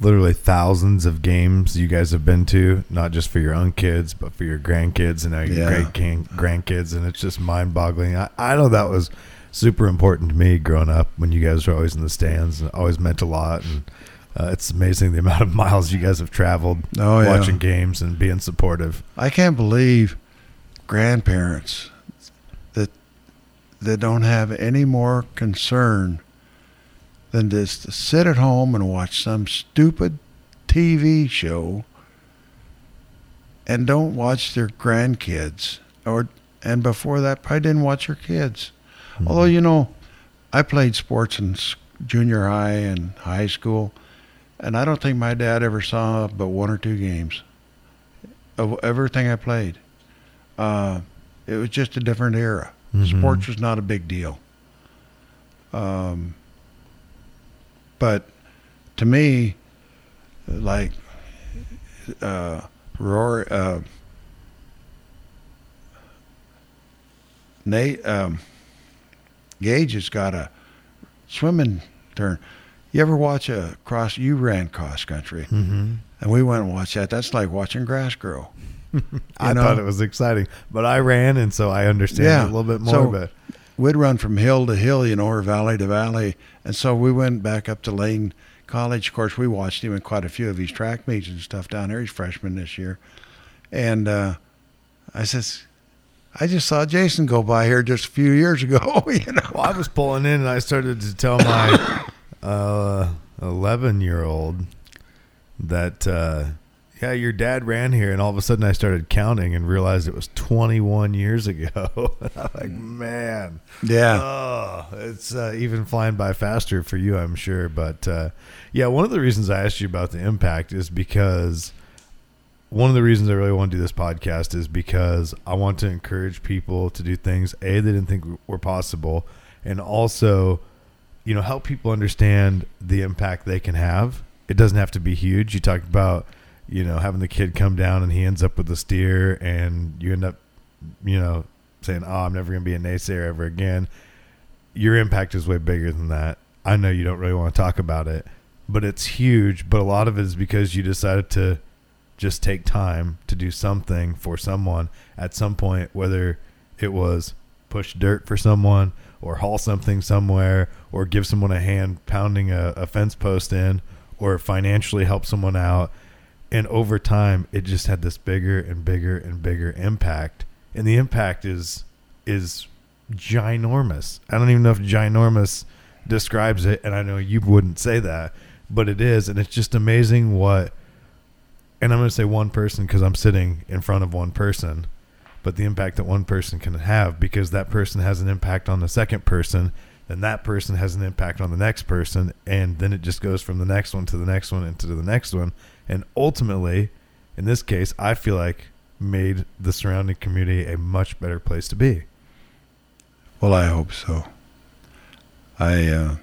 literally thousands of games you guys have been to, not just for your own kids, but for your grandkids and now your Yeah. great grandkids, and it's just mind boggling. I, I know that was super important to me growing up when you guys were always in the stands and always meant a lot. And uh, it's amazing the amount of miles you guys have traveled Oh, yeah. watching games and being supportive. I can't believe grandparents that that don't have any more concern than just to sit at home and watch some stupid TV show and don't watch their grandkids or and before that probably didn't watch their kids. Although you know, I played sports in junior high and high school, and I don't think my dad ever saw but one or two games of everything I played. Uh, it was just a different era. Mhm. Sports was not a big deal. Um, but to me, like uh, Rory, uh, Nate um, Gage has got a swimming turn. You ever watch a cross? You ran cross country, Mm-hmm. and we went and watched that. That's like watching grass grow. I know? thought it was exciting, but I ran, and so I understand Yeah. it a little bit more. So- but we'd run from hill to hill, you know, or valley to valley. And so we went back up to Lane College. Of course, we watched him in quite a few of his track meets and stuff down there. He's freshman this year. And uh, I says, I just saw Jason go by here just a few years ago, you know. Well, I was pulling in and I started to tell my uh, 11 year old that, uh, yeah, your dad ran here. And all of a sudden I started counting and realized it was 21 years ago. I'm like, man. Yeah. Oh, it's uh, even flying by faster for you, I'm sure. But uh, yeah, one of the reasons I asked you about the impact is because one of the reasons I really want to do this podcast is because I want to encourage people to do things a they didn't think were possible, and also, you know, help people understand the impact they can have. It doesn't have to be huge. You talked about, you know, having the kid come down and he ends up with a steer, and you end up, you know, saying, "Oh, I'm never going to be a naysayer ever again." Your impact is way bigger than that. I know you don't really want to talk about it, but it's huge. But a lot of it is because you decided to just take time to do something for someone at some point, whether it was push dirt for someone or haul something somewhere or give someone a hand pounding a, a fence post in or financially help someone out. And over time, it just had this bigger and bigger and bigger impact. And the impact is is ginormous. I don't even know if ginormous describes it, and I know you wouldn't say that, but it is, and it's just amazing what. And I'm going to say one person because I'm sitting in front of one person, but the impact that one person can have because that person has an impact on the second person, then that person has an impact on the next person, and then it just goes from the next one to the next one and to the next one, and ultimately, in this case, I feel like made the surrounding community a much better place to be. Well, I hope so. I uh,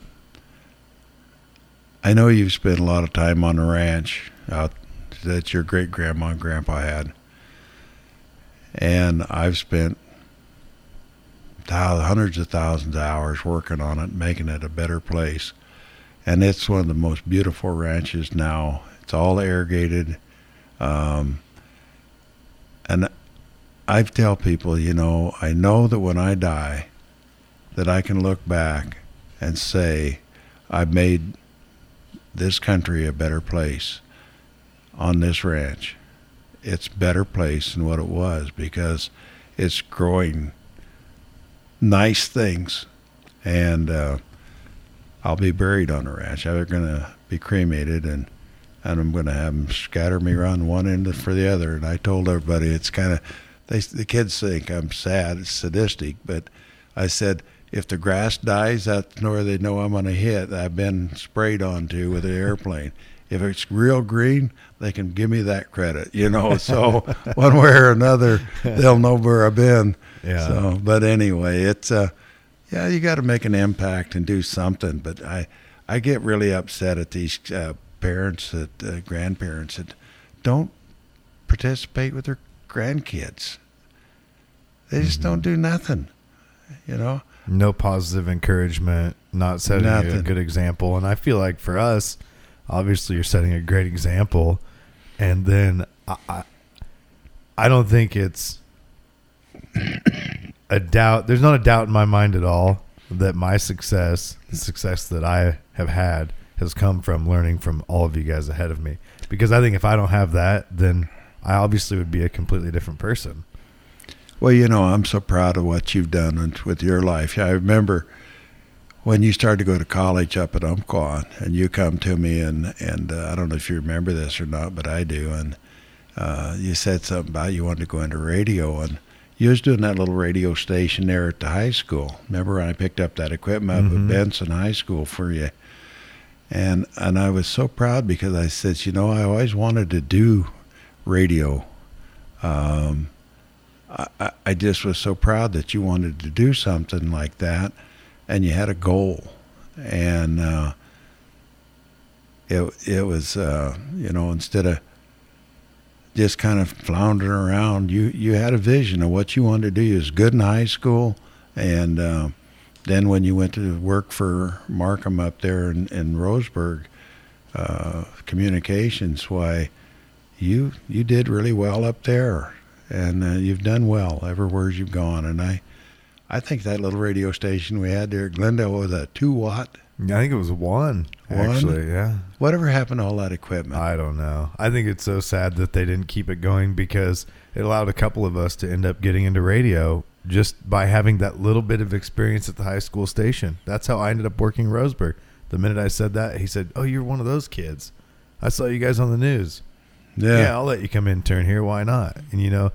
I know you've spent a lot of time on the ranch out that your great grandma and grandpa had, and I've spent thou- hundreds of thousands of hours working on it, making it a better place. And it's one of the most beautiful ranches now. It's all irrigated. Um, and I've tell people, you know, I know that when I die, that I can look back and say, I've made this country a better place on this ranch. It's better place than what it was because it's growing nice things. And uh, I'll be buried on the ranch. They're to be cremated and and I'm to have them scatter me around one end for the other. And I told everybody it's kind of they the kids think I'm sad, it's sadistic, but I said if the grass dies, that's where they know I'm going to hit. I've been sprayed onto with an airplane. If it's real green, they can give me that credit, you know. So one way or another, they'll know where I've been. Yeah. So, but anyway, it's uh, yeah, you got to make an impact and do something. But I, I get really upset at these uh, parents, that uh, grandparents that don't participate with their grandkids. They just don't do nothing, you know. no positive encouragement, not setting a good example. And I feel like for us, obviously, you're setting a great example. And then I, I, don't think it's a doubt. There's not a doubt in my mind at all that my success, the success that I have had, has come from learning from all of you guys ahead of me. Because I think if I don't have that, then I obviously would be a completely different person. Well, you know, I'm so proud of what you've done with your life. I remember when you started to go to college up at Umpqua, and you come to me, and and uh, I don't know if you remember this or not, but I do. And uh, you said something about you wanted to go into radio, and you was doing that little radio station there at the high school. Remember when I picked up that equipment up Mhm. at Benson High School for you? And and I was so proud because I said, you know, I always wanted to do radio. Um, I- I just was so proud that you wanted to do something like that, and you had a goal, and uh, it it was uh, you know instead of just kind of floundering around, you you had a vision of what you wanted to do. You was good in high school, and uh, then when you went to work for Markham up there in, in Roseburg, uh, communications, why you you did really well up there, and uh, you've done well everywhere you've gone. And I, I think that little radio station we had there at Glendale was a two watt. I think it was one, One? actually. Yeah. Whatever happened to all that equipment? I don't know. I think it's so sad that they didn't keep it going because it allowed a couple of us to end up getting into radio just by having that little bit of experience at the high school station. That's how I ended up working Roseburg. The minute I said that, he said, "Oh, you're one of those kids. I saw you guys on the news. Yeah, I'll let you come intern here. Why not?" And you know,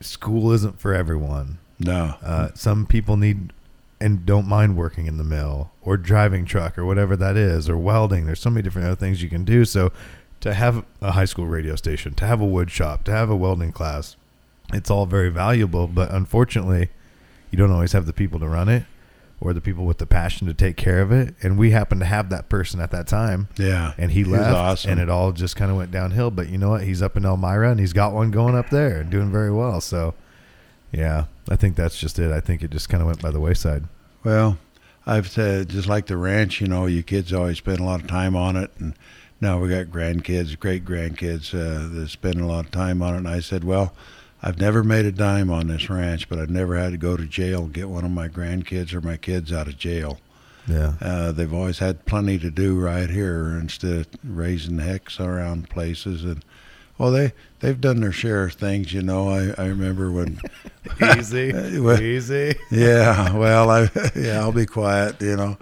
school isn't for everyone. No. Uh, some people need and don't mind working in the mill or driving truck or whatever that is or welding. There's so many different other things you can do. So to have a high school radio station, to have a wood shop, to have a welding class, it's all very valuable. But unfortunately, you don't always have the people to run it or the people with the passion to take care of it. And we happened to have that person at that time. Yeah. And he was left, awesome. and it all just kind of went downhill. But you know what? He's up in Elmira, and he's got one going up there and doing very well. So, yeah, I think that's just it. I think it just kind of went by the wayside. Well, I've said just like the ranch, you know, you kids always spend a lot of time on it, and now we got grandkids, great grandkids uh, that spend a lot of time on it. And I said, well, I've never made a dime on this ranch, but I've never had to go to jail and get one of my grandkids or my kids out of jail. Yeah. Uh, they've always had plenty to do right here instead of raising hecks around places and. Well, they they've done their share of things, you know. I, I remember when Easy. Well- Easy. yeah, well, I yeah, I'll be quiet, you know.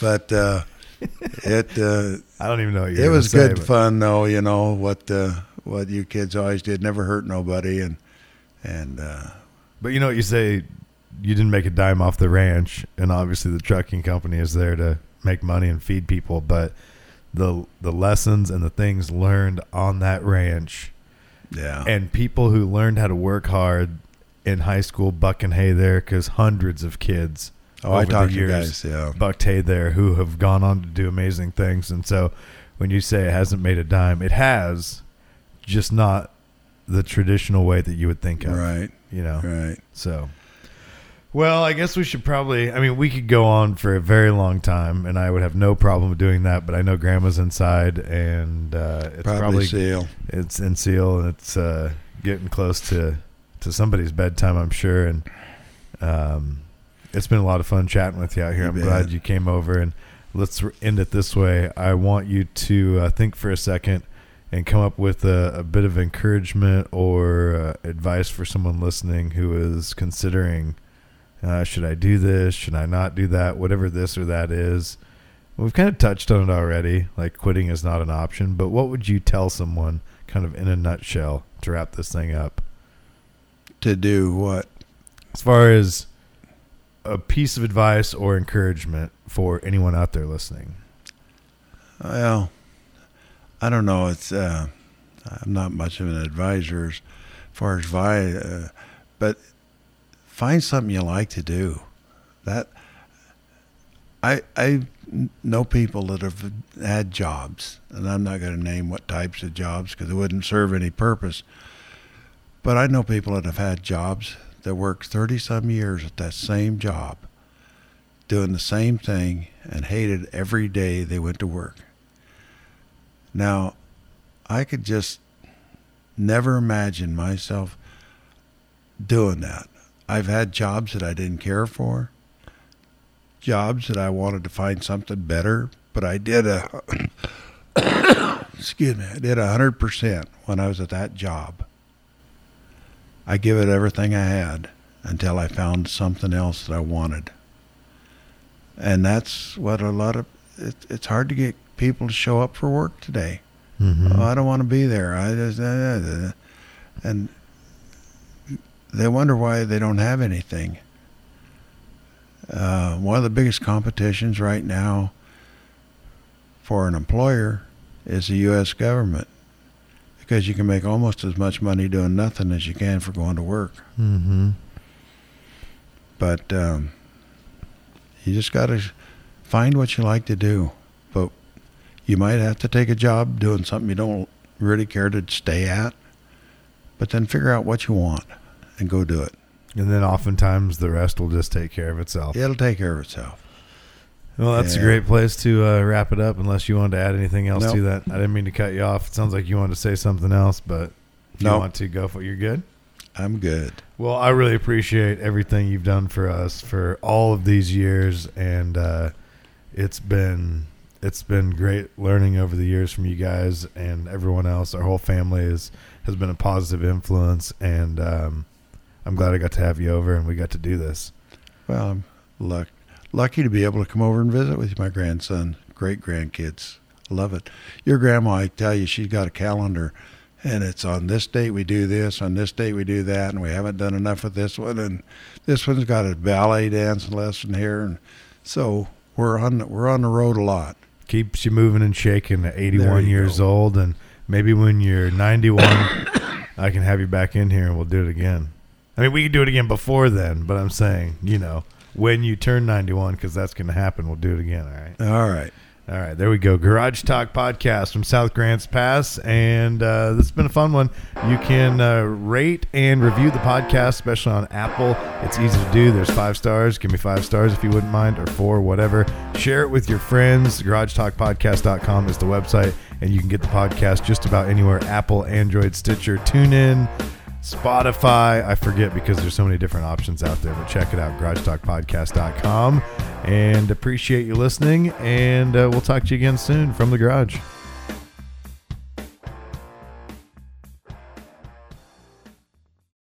But uh, it uh, I don't even know it was say, good but- fun though, you know what uh, what you kids always did, never hurt nobody, and and uh, But you know what you say? You didn't make a dime off the ranch, and obviously the trucking company is there to make money and feed people. But the the lessons and the things learned on that ranch, yeah, and people who learned how to work hard in high school bucking hay there, because hundreds of kids oh, I over the talked to years guys, yeah, bucked hay there who have gone on to do amazing things. And so when you say it hasn't made a dime, it has, just not the traditional way that you would think of. right, You know. right. So, Well, I guess we should probably. I mean, we could go on for a very long time, and I would have no problem doing that. But I know Grandma's inside, and uh, it's Probably, probably, seal. it's in seal, and it's uh, getting close to to somebody's bedtime, I'm sure. And um, it's been a lot of fun chatting with you out here. You I'm bet. glad you came over, and let's end it this way. I want you to uh, think for a second and come up with a, a bit of encouragement or uh, advice for someone listening who is considering uh, should I do this? Should I not do that? Whatever this or that is. We've kind of touched on it already. Like quitting is not an option, but what would you tell someone, kind of in a nutshell, to wrap this thing up? To do what? As far as a piece of advice or encouragement for anyone out there listening. Well, I don't know. It's uh, I'm not much of an advisor as far as advice, uh, but find something you like to do. That I I know people that have had jobs, and I'm not going to name what types of jobs because it wouldn't serve any purpose. But I know people that have had jobs that worked 30 some years at that same job, doing the same thing, and hated every day they went to work. Now, I could just never imagine myself doing that. I've had jobs that I didn't care for, jobs that I wanted to find something better, but I did a excuse me, I did a hundred percent when I was at that job. I give it everything I had until I found something else that I wanted. And that's what a lot of it, it's hard to get people to show up for work today. Mm-hmm. Oh, I don't want to be there. I just, uh, uh, uh," and they wonder why they don't have anything. Uh, one of the biggest competitions right now for an employer is the U.S. government because you can make almost as much money doing nothing as you can for going to work. Mm-hmm. But um, you just got to find what you like to do. But you might have to take a job doing something you don't really care to stay at. But then figure out what you want and go do it. And then oftentimes the rest will just take care of itself. It'll take care of itself. Well, that's a great place to uh, wrap it up. Unless you wanted to add anything else to that, I didn't mean to cut you off. It sounds like you wanted to say something else, but if you want to go for it, you're good. I'm good. Well, I really appreciate everything you've done for us for all of these years, and uh, it's been it's been great learning over the years from you guys and everyone else. Our whole family is has been a positive influence, and um, I'm glad I got to have you over and we got to do this. Well, I'm luck, lucky to be able to come over and visit with my grandson, great grandkids. Love it. Your grandma, I tell you, she's got a calendar, and it's on this date we do this, on this date we do that, and we haven't done enough with this one, and this one's got a ballet dancing lesson here, and so we're on we're on the road a lot. Keeps you moving and shaking at 81 years go. old, and maybe when you're 91, I can have you back in here and we'll do it again. I mean, we can do it again before then, but I'm saying, you know, when you turn 91, because that's going to happen, we'll do it again. All right. All right. All right. There we go. Garage Talk Podcast from South Grants Pass. And uh, this has been a fun one. You can uh, rate and review the podcast, especially on Apple. It's easy to do. There's five stars. Give me five stars if you wouldn't mind, or four, whatever. Share it with your friends. GarageTalkPodcast.com is the website, and you can get the podcast just about anywhere Apple, Android, Stitcher, TuneIn. Spotify. I forget because there's so many different options out there, but check it out, garagetalkpodcast.com. And appreciate you listening. And uh, we'll talk to you again soon from the garage.